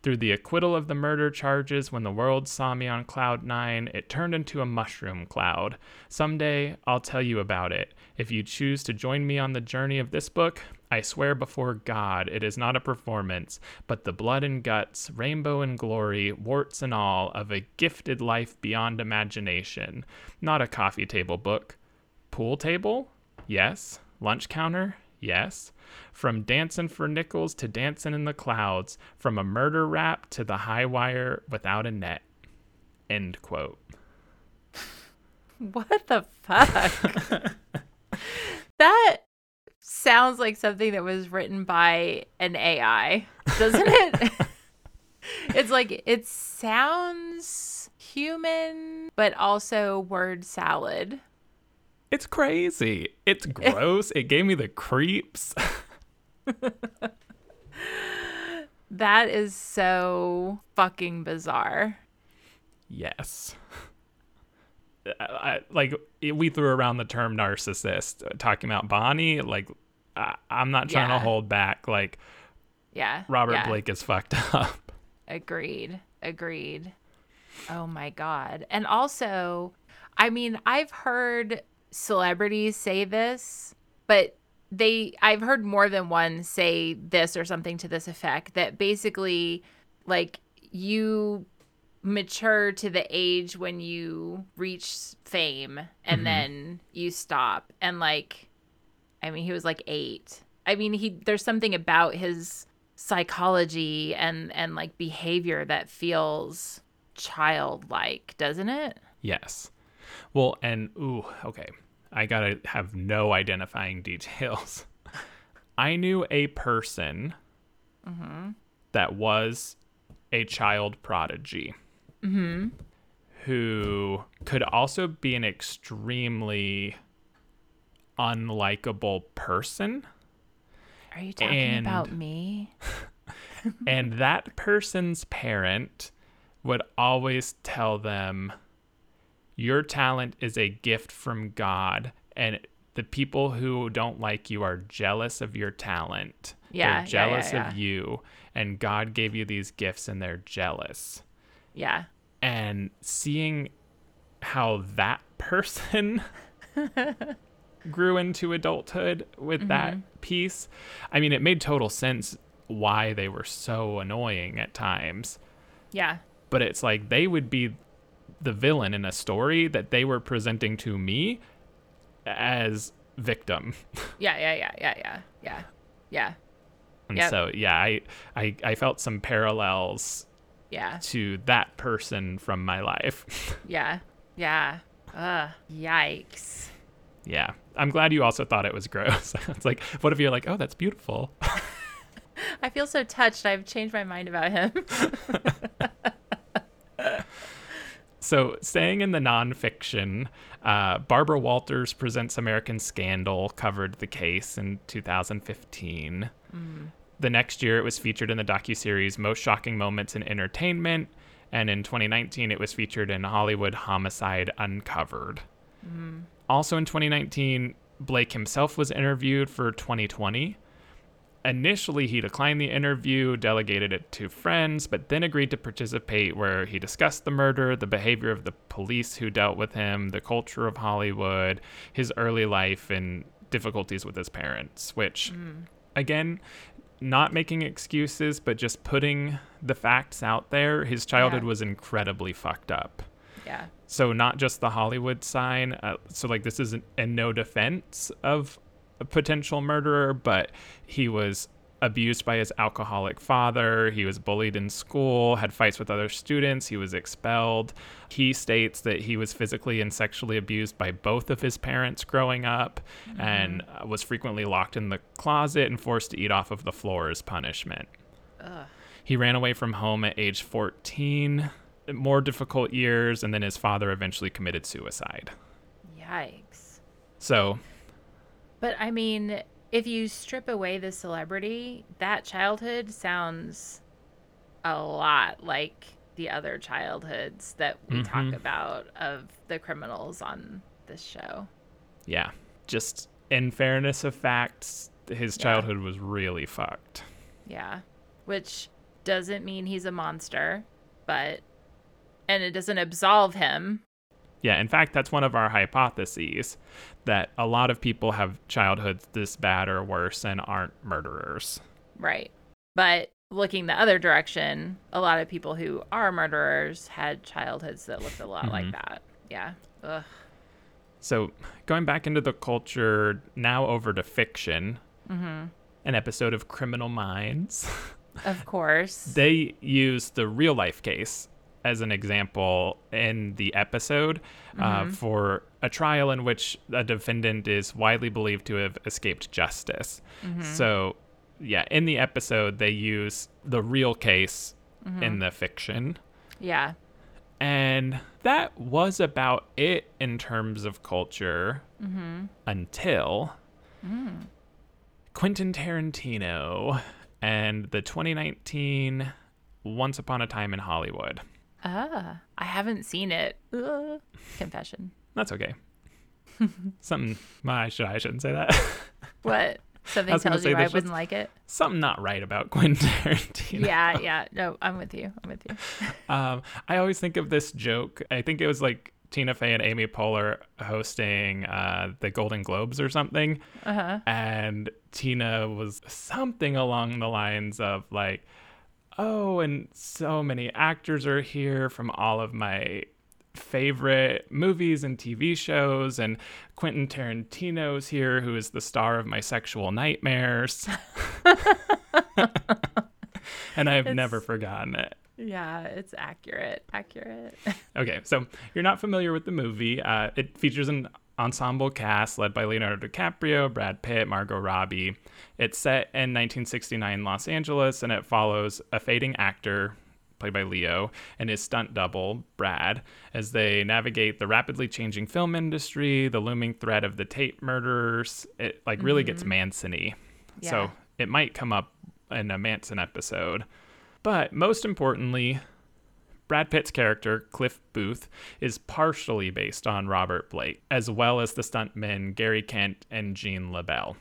Through the acquittal of the murder charges, when the world saw me on cloud nine, it turned into a mushroom cloud. Someday, I'll tell you about it. If you choose to join me on the journey of this book, I swear before God, it is not a performance, but the blood and guts, rainbow and glory, warts and all, of a gifted life beyond imagination. Not a coffee table book. Pool table? Yes. Lunch counter? Yes. From dancing for nickels to dancing in the clouds, from a murder rap to the high wire without a net. End quote. *laughs* What the fuck? *laughs* that sounds like something that was written by an AI, doesn't it? *laughs* it's like it sounds human, but also word salad. It's crazy. It's gross. it gave me the creeps. *laughs* that is so fucking bizarre. Yes. I, like we threw around the term narcissist uh, talking about Bonnie like I, am not trying yeah. to hold back like yeah Robert yeah. Blake is fucked *laughs* up agreed agreed oh my god and also I mean I've heard celebrities say this but they I've heard more than one say this or something to this effect that basically like you mature to the age when you reach fame and mm-hmm. then you stop and like I mean he was like 8. I mean he there's something about his psychology and and like behavior that feels childlike, doesn't it? Yes. Well, and ooh, okay. I gotta have no identifying *laughs* details. I knew a person mm-hmm. that was a child prodigy mm-hmm. who could also be an extremely unlikable person. Are you talking and, about me? *laughs* and that person's parent would always tell them your talent is a gift from God, and the people who don't like you are jealous of your talent. Yeah, they're jealous yeah, yeah, yeah. of you, and God gave you these gifts, and they're jealous. Yeah. And seeing how that person *laughs* grew into adulthood with mm-hmm. that piece, I mean, it made total sense why they were so annoying at times. Yeah. But it's like they would be the villain in a story that they were presenting to me as victim. *laughs* Yeah, yeah, yeah, yeah, yeah, yeah, yeah. And yep. so, yeah, I, I, I felt some parallels. Yeah. To that person from my life. *laughs* yeah, yeah. Ugh, yikes. Yeah, I'm glad you also thought it was gross. *laughs* it's like, what if you're like, oh, that's beautiful. I feel so touched. I've changed my mind about him. *laughs* So, staying in the nonfiction, uh, Barbara Walters Presents American Scandal covered the case in 2015. Mm. The next year, it was featured in the docuseries Most Shocking Moments in Entertainment. And in 2019, it was featured in Hollywood Homicide Uncovered. Mm. Also in 2019, Blake himself was interviewed for 2020 Initially, he declined the interview, delegated it to friends, but then agreed to participate, where he discussed the murder, the behavior of the police who dealt with him, the culture of Hollywood, his early life, and difficulties with his parents, which, mm. again, not making excuses, but just putting the facts out there. His childhood yeah. was incredibly fucked up. Yeah. So, not just the Hollywood sign. Uh, so, like, this is in no defense of a potential murderer, but he was abused by his alcoholic father. He was bullied in school, had fights with other students. He was expelled. He states that he was physically and sexually abused by both of his parents growing up mm-hmm. and uh, was frequently locked in the closet and forced to eat off of the floor as punishment. Ugh. He ran away from home at age 14, more difficult years, and then his father eventually committed suicide. Yikes. So but I mean, if you strip away the celebrity, that childhood sounds a lot like the other childhoods that we talk Mhm. about of the criminals on this show. Yeah. Just in fairness of facts, his Yeah. childhood was really fucked. Yeah. Which doesn't mean he's a monster, but and it doesn't absolve him. Yeah, in fact, that's one of our hypotheses that a lot of people have childhoods this bad or worse and aren't murderers. Right. But looking the other direction, a lot of people who are murderers had childhoods that looked a lot like Mhm. that. Yeah. Ugh. So, going back into the culture, now over to fiction, Mhm. an episode of Criminal Minds. *laughs* Of course. they use the real life case as an example in the episode uh, Mhm. for a trial in which a defendant is widely believed to have escaped justice. Mhm. So, yeah, in the episode, they use the real case Mhm. in the fiction. yeah. And that was about it in terms of culture Mhm. until Mm. Quentin Tarantino and the 2019 Once Upon a Time in Hollywood. Ah, I haven't seen it. Ugh. Confession. That's okay. *laughs* Something, I, should, I shouldn't say that. *laughs* What? Something gonna tells you I wouldn't like it. Something not right about *laughs* Quentin Tarantino. Yeah, yeah. No, I'm with you. I'm with you. Um, I always think of this joke. I think it was like Tina Fey and Amy Poehler hosting uh, the Golden Globes or something. Uh huh. and Tina was something along the lines of like, "Oh, and so many actors are here from all of my favorite movies and TV shows, and Quentin Tarantino's here, who is the star of my sexual nightmares." *laughs* and I've It's- never forgotten it. Yeah, it's accurate. Accurate. *laughs* Okay, so you're not familiar with the movie. Uh, it features an ensemble cast led by Leonardo DiCaprio, Brad Pitt, Margot Robbie. It's set in 1969 Los Angeles, and it follows a fading actor played by Leo and his stunt double Brad as they navigate the rapidly changing film industry, the looming threat of the Tate murders. It like really gets mm-hmm. Manson-y. Yeah. So it might come up in a Manson episode. But most importantly, Brad Pitt's character, Cliff Booth, is partially based on Robert Blake, as well as the stuntmen Gary Kent and Gene LeBell.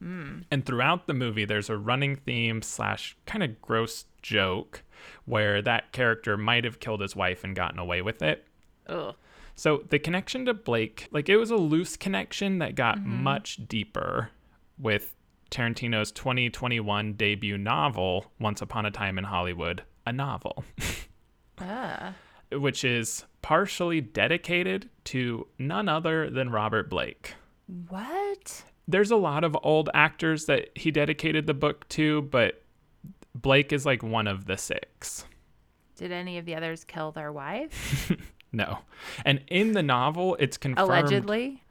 Hmm. And throughout the movie, there's a running theme slash kind of gross joke where that character might have killed his wife and gotten away with it. Ugh. So the connection to Blake, like it was a loose connection that got mm-hmm. much deeper with Tarantino's 2021 debut novel, Once Upon a Time in Hollywood, a novel, *laughs* Ah. which is partially dedicated to none other than Robert Blake. What? There's a lot of old actors that he dedicated the book to, but Blake is like one of the six. Did any of the others kill their wife? *laughs* No. And in the novel, it's confirmed. Allegedly.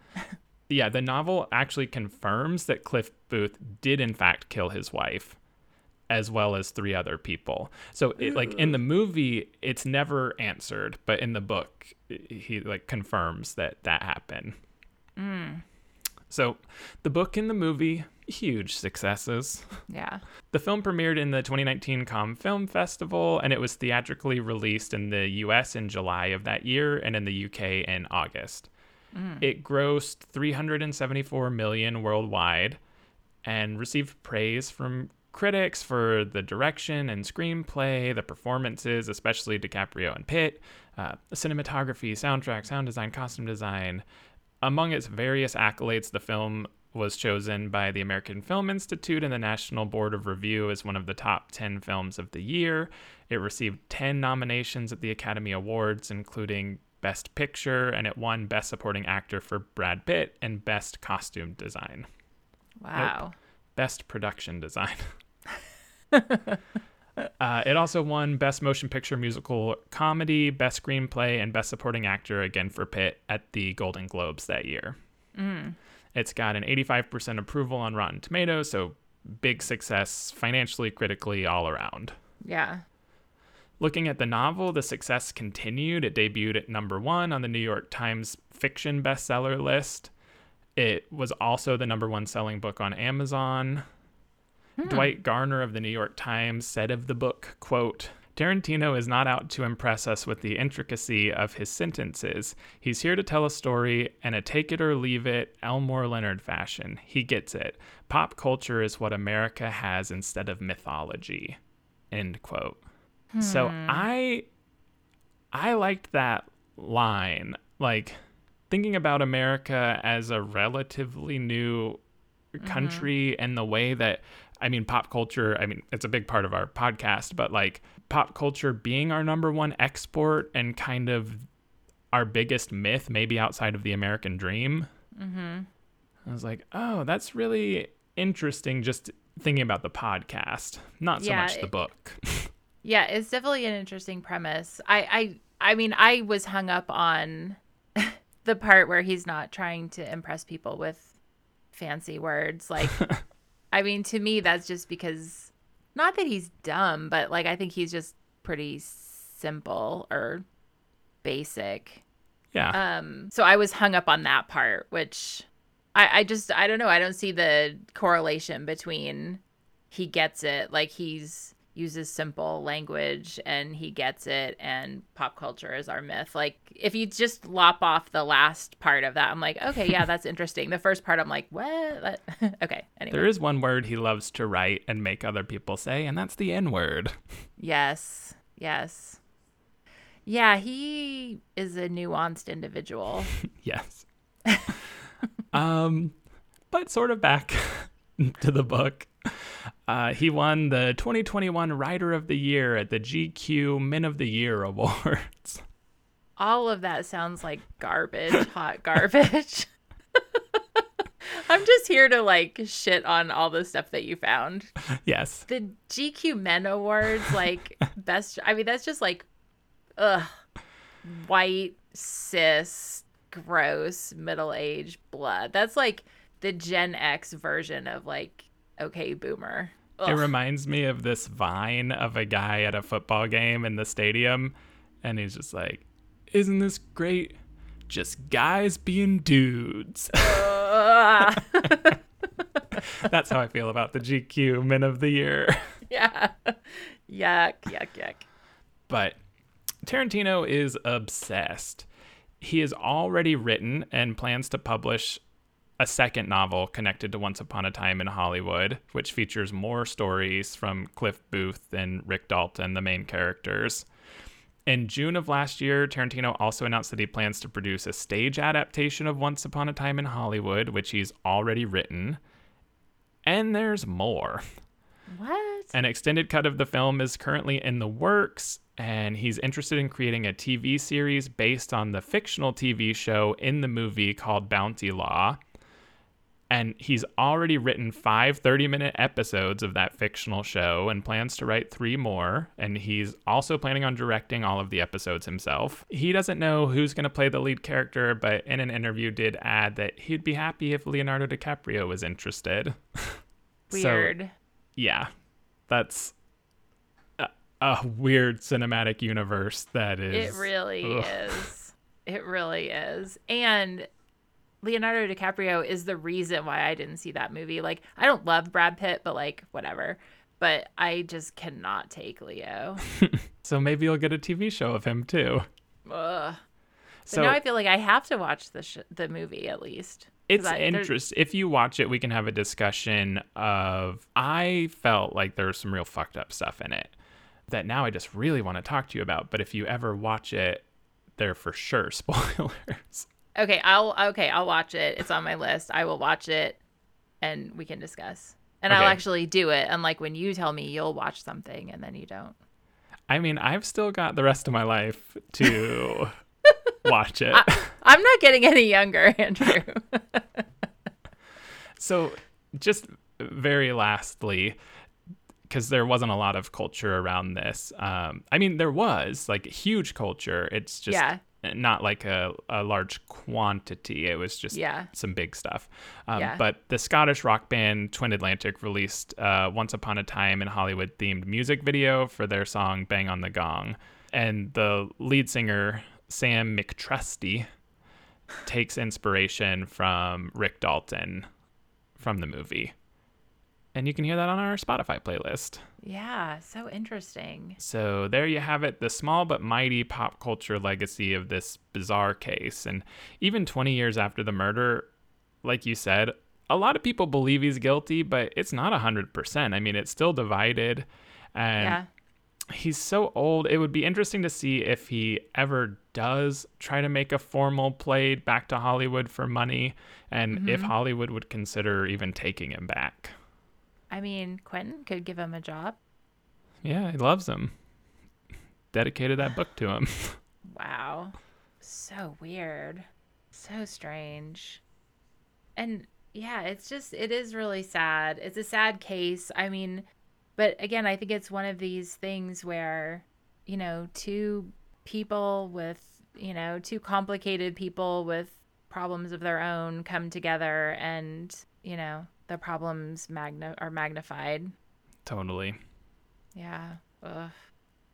Yeah, the novel actually confirms that Cliff Booth did in fact kill his wife as well as three other people. So it, like in the movie it's never answered, but in the book he like confirms that that happened. Hmm. So the book and the movie huge successes. Yeah. The film premiered in the 2019 Cannes Film Festival and it was theatrically released in the US in July of that year and in the UK in August. Hmm. It grossed 374 million worldwide and received praise from critics for the direction and screenplay, the performances, especially DiCaprio and Pitt, uh, cinematography, soundtrack, sound design, costume design. Among its various accolades, the film was chosen by the American Film Institute and the National Board of Review as one of the top 10 films of the year. It received 10 nominations at the Academy Awards, including Best Picture, and it won Best Supporting Actor for Brad Pitt and Best Costume Design. Wow. Best Production Design. *laughs* *laughs* uh, it also won Best Motion Picture Musical Comedy, Best Screenplay, and Best Supporting Actor again for Pitt at the Golden Globes that year. It's got an 85% approval on Rotten Tomatoes, so big success financially, critically, all around. Yeah. Looking at the novel, the success continued. It debuted at number one on the New York Times fiction bestseller list. It was also the number one selling book on Amazon. Dwight Garner of the New York Times said of the book, quote, Tarantino is not out to impress us with the intricacy of his sentences. He's here to tell a story and a take it or leave it Elmore Leonard fashion. He gets it. Pop culture is what America has instead of mythology. End quote. Hmm. So I I liked that line. Like thinking about America as a relatively new mm-hmm. country mm-hmm. and the way that I mean pop culture, I mean it's a big part of our podcast, but like pop culture being our number one export and kind of our biggest myth, maybe outside of the American dream. Mm-hmm. I was like, oh, that's really interesting. Just thinking about the podcast, not so yeah, much the book. *laughs* yeah, it's definitely an interesting premise. I, I, I mean, I was hung up on *laughs* the part where he's not trying to impress people with fancy words. Like, *laughs* I mean, to me, that's just because not that he's dumb, but like I think he's just pretty simple or basic. Yeah. Um. So I was hung up on that part, which I I just I don't know. I don't see the correlation between he gets it like he's uses simple language and he gets it and pop culture is our myth. Like if you just lop off the last part of that i'm like okay yeah that's *laughs* interesting. The first part i'm like what? *laughs* Okay anyway. There is one word he loves to write and make other people say and that's the n word *laughs* yes yes. Yeah he is a nuanced individual. Yes. Um but sort of back to the book *laughs* uh, he won the 2021 Writer of the Year at the GQ Men of the Year Awards. *laughs* All of that sounds like garbage, hot *laughs* garbage. I'm just here to like shit on all the stuff that you found. Yes. The GQ Men Awards, like best. I mean, that's just like, ugh, white, cis, gross, middle aged blood. That's like the Gen X version of like okay boomer. Ugh. It reminds me of this vine of a guy at a football game in the stadium, and he's just like, Isn't this great? Just guys being dudes. *laughs* *laughs* That's how I feel about the GQ Men of the Year. *laughs* Yeah. Yuck, yuck, yuck. But Tarantino is obsessed. He has already written and plans to publish a second novel connected to Once Upon a Time in Hollywood, which features more stories from Cliff Booth and Rick Dalton, the main characters. In June of last year, Tarantino also announced that he plans to produce a stage adaptation of Once Upon a Time in Hollywood, which he's already written. And there's more. What? An extended cut of the film is currently in the works, and he's interested in creating a TV series based on the fictional TV show in the movie called Bounty Law and he's already written five 30 minute episodes of that fictional show and plans to write three more. And he's also planning on directing all of the episodes himself. He doesn't know who's going to play the lead character, but in an interview did add that he'd be happy if Leonardo DiCaprio was interested. *laughs* Weird. so, yeah, that's a, a, weird cinematic universe that is. It really ugh. is. It really is. And Leonardo DiCaprio is the reason why I didn't see that movie. Like, I don't love Brad Pitt, but like, whatever. But I just cannot take Leo. *laughs* so maybe you'll get a TV show of him too. Ugh. So now I feel like I have to watch the sh- the movie at least. It's interesting. If you watch it, we can have a discussion of. I felt like there was some real fucked up stuff in it that now I just really want to talk to you about. But if you ever watch it, they're for sure *laughs* spoilers. Okay, I'll okay, I'll watch it. It's on my list. I will watch it and we can discuss. And okay. I'll actually do it. Unlike when you tell me you'll watch something and then you don't. I mean, I've still got the rest of my life to *laughs* watch it. I, I'm not getting any younger, *laughs* Andrew. so, just very lastly, because there wasn't a lot of culture around this. Um, I mean, there was like huge culture. It's just yeah not like a, a large quantity. It was just yeah. some big stuff. Um, yeah. But the Scottish rock band Twin Atlantic released uh, Once Upon a Time in Hollywood themed music video for their song Bang on the Gong. And the lead singer, Sam McTrusty, takes inspiration from Rick Dalton from the movie. And you can hear that on our Spotify playlist. Yeah, so interesting. So there you have it, the small but mighty pop culture legacy of this bizarre case. And even 20 years after the murder, like you said, a lot of people believe he's guilty, but it's not 100%. I mean, it's still divided. And yeah. he's so old. It would be interesting to see if he ever does try to make a formal play back to Hollywood for money and mm-hmm. if Hollywood would consider even taking him back. I mean, Quentin could give him a job. Yeah, he loves him. Dedicated that book to him. *laughs* wow. So weird. So strange. And yeah, it's just, it is really sad. It's a sad case. I mean, but again, I think it's one of these things where, you know, two people with, you know, two complicated people with problems of their own come together and, you know, the problems magna- are magnified. Totally. Yeah. Ugh.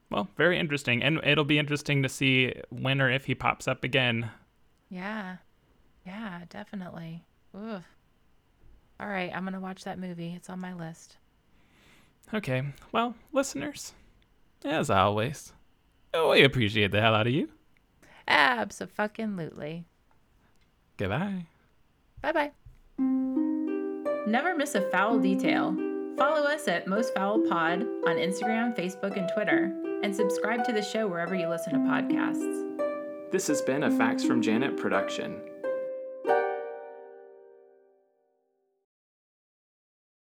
Well, very interesting. And it'll be interesting to see when or if he pops up again. Yeah. Yeah, definitely. Ugh. All right, I'm going to watch that movie. It's on my list. Okay. Well, listeners, as always, we appreciate the hell out of you. Absolutely. Goodbye. Bye bye. Never miss a foul detail. Follow us at Most Foul Pod on Instagram, Facebook, and Twitter, and subscribe to the show wherever you listen to podcasts. This has been a Facts from Janet production.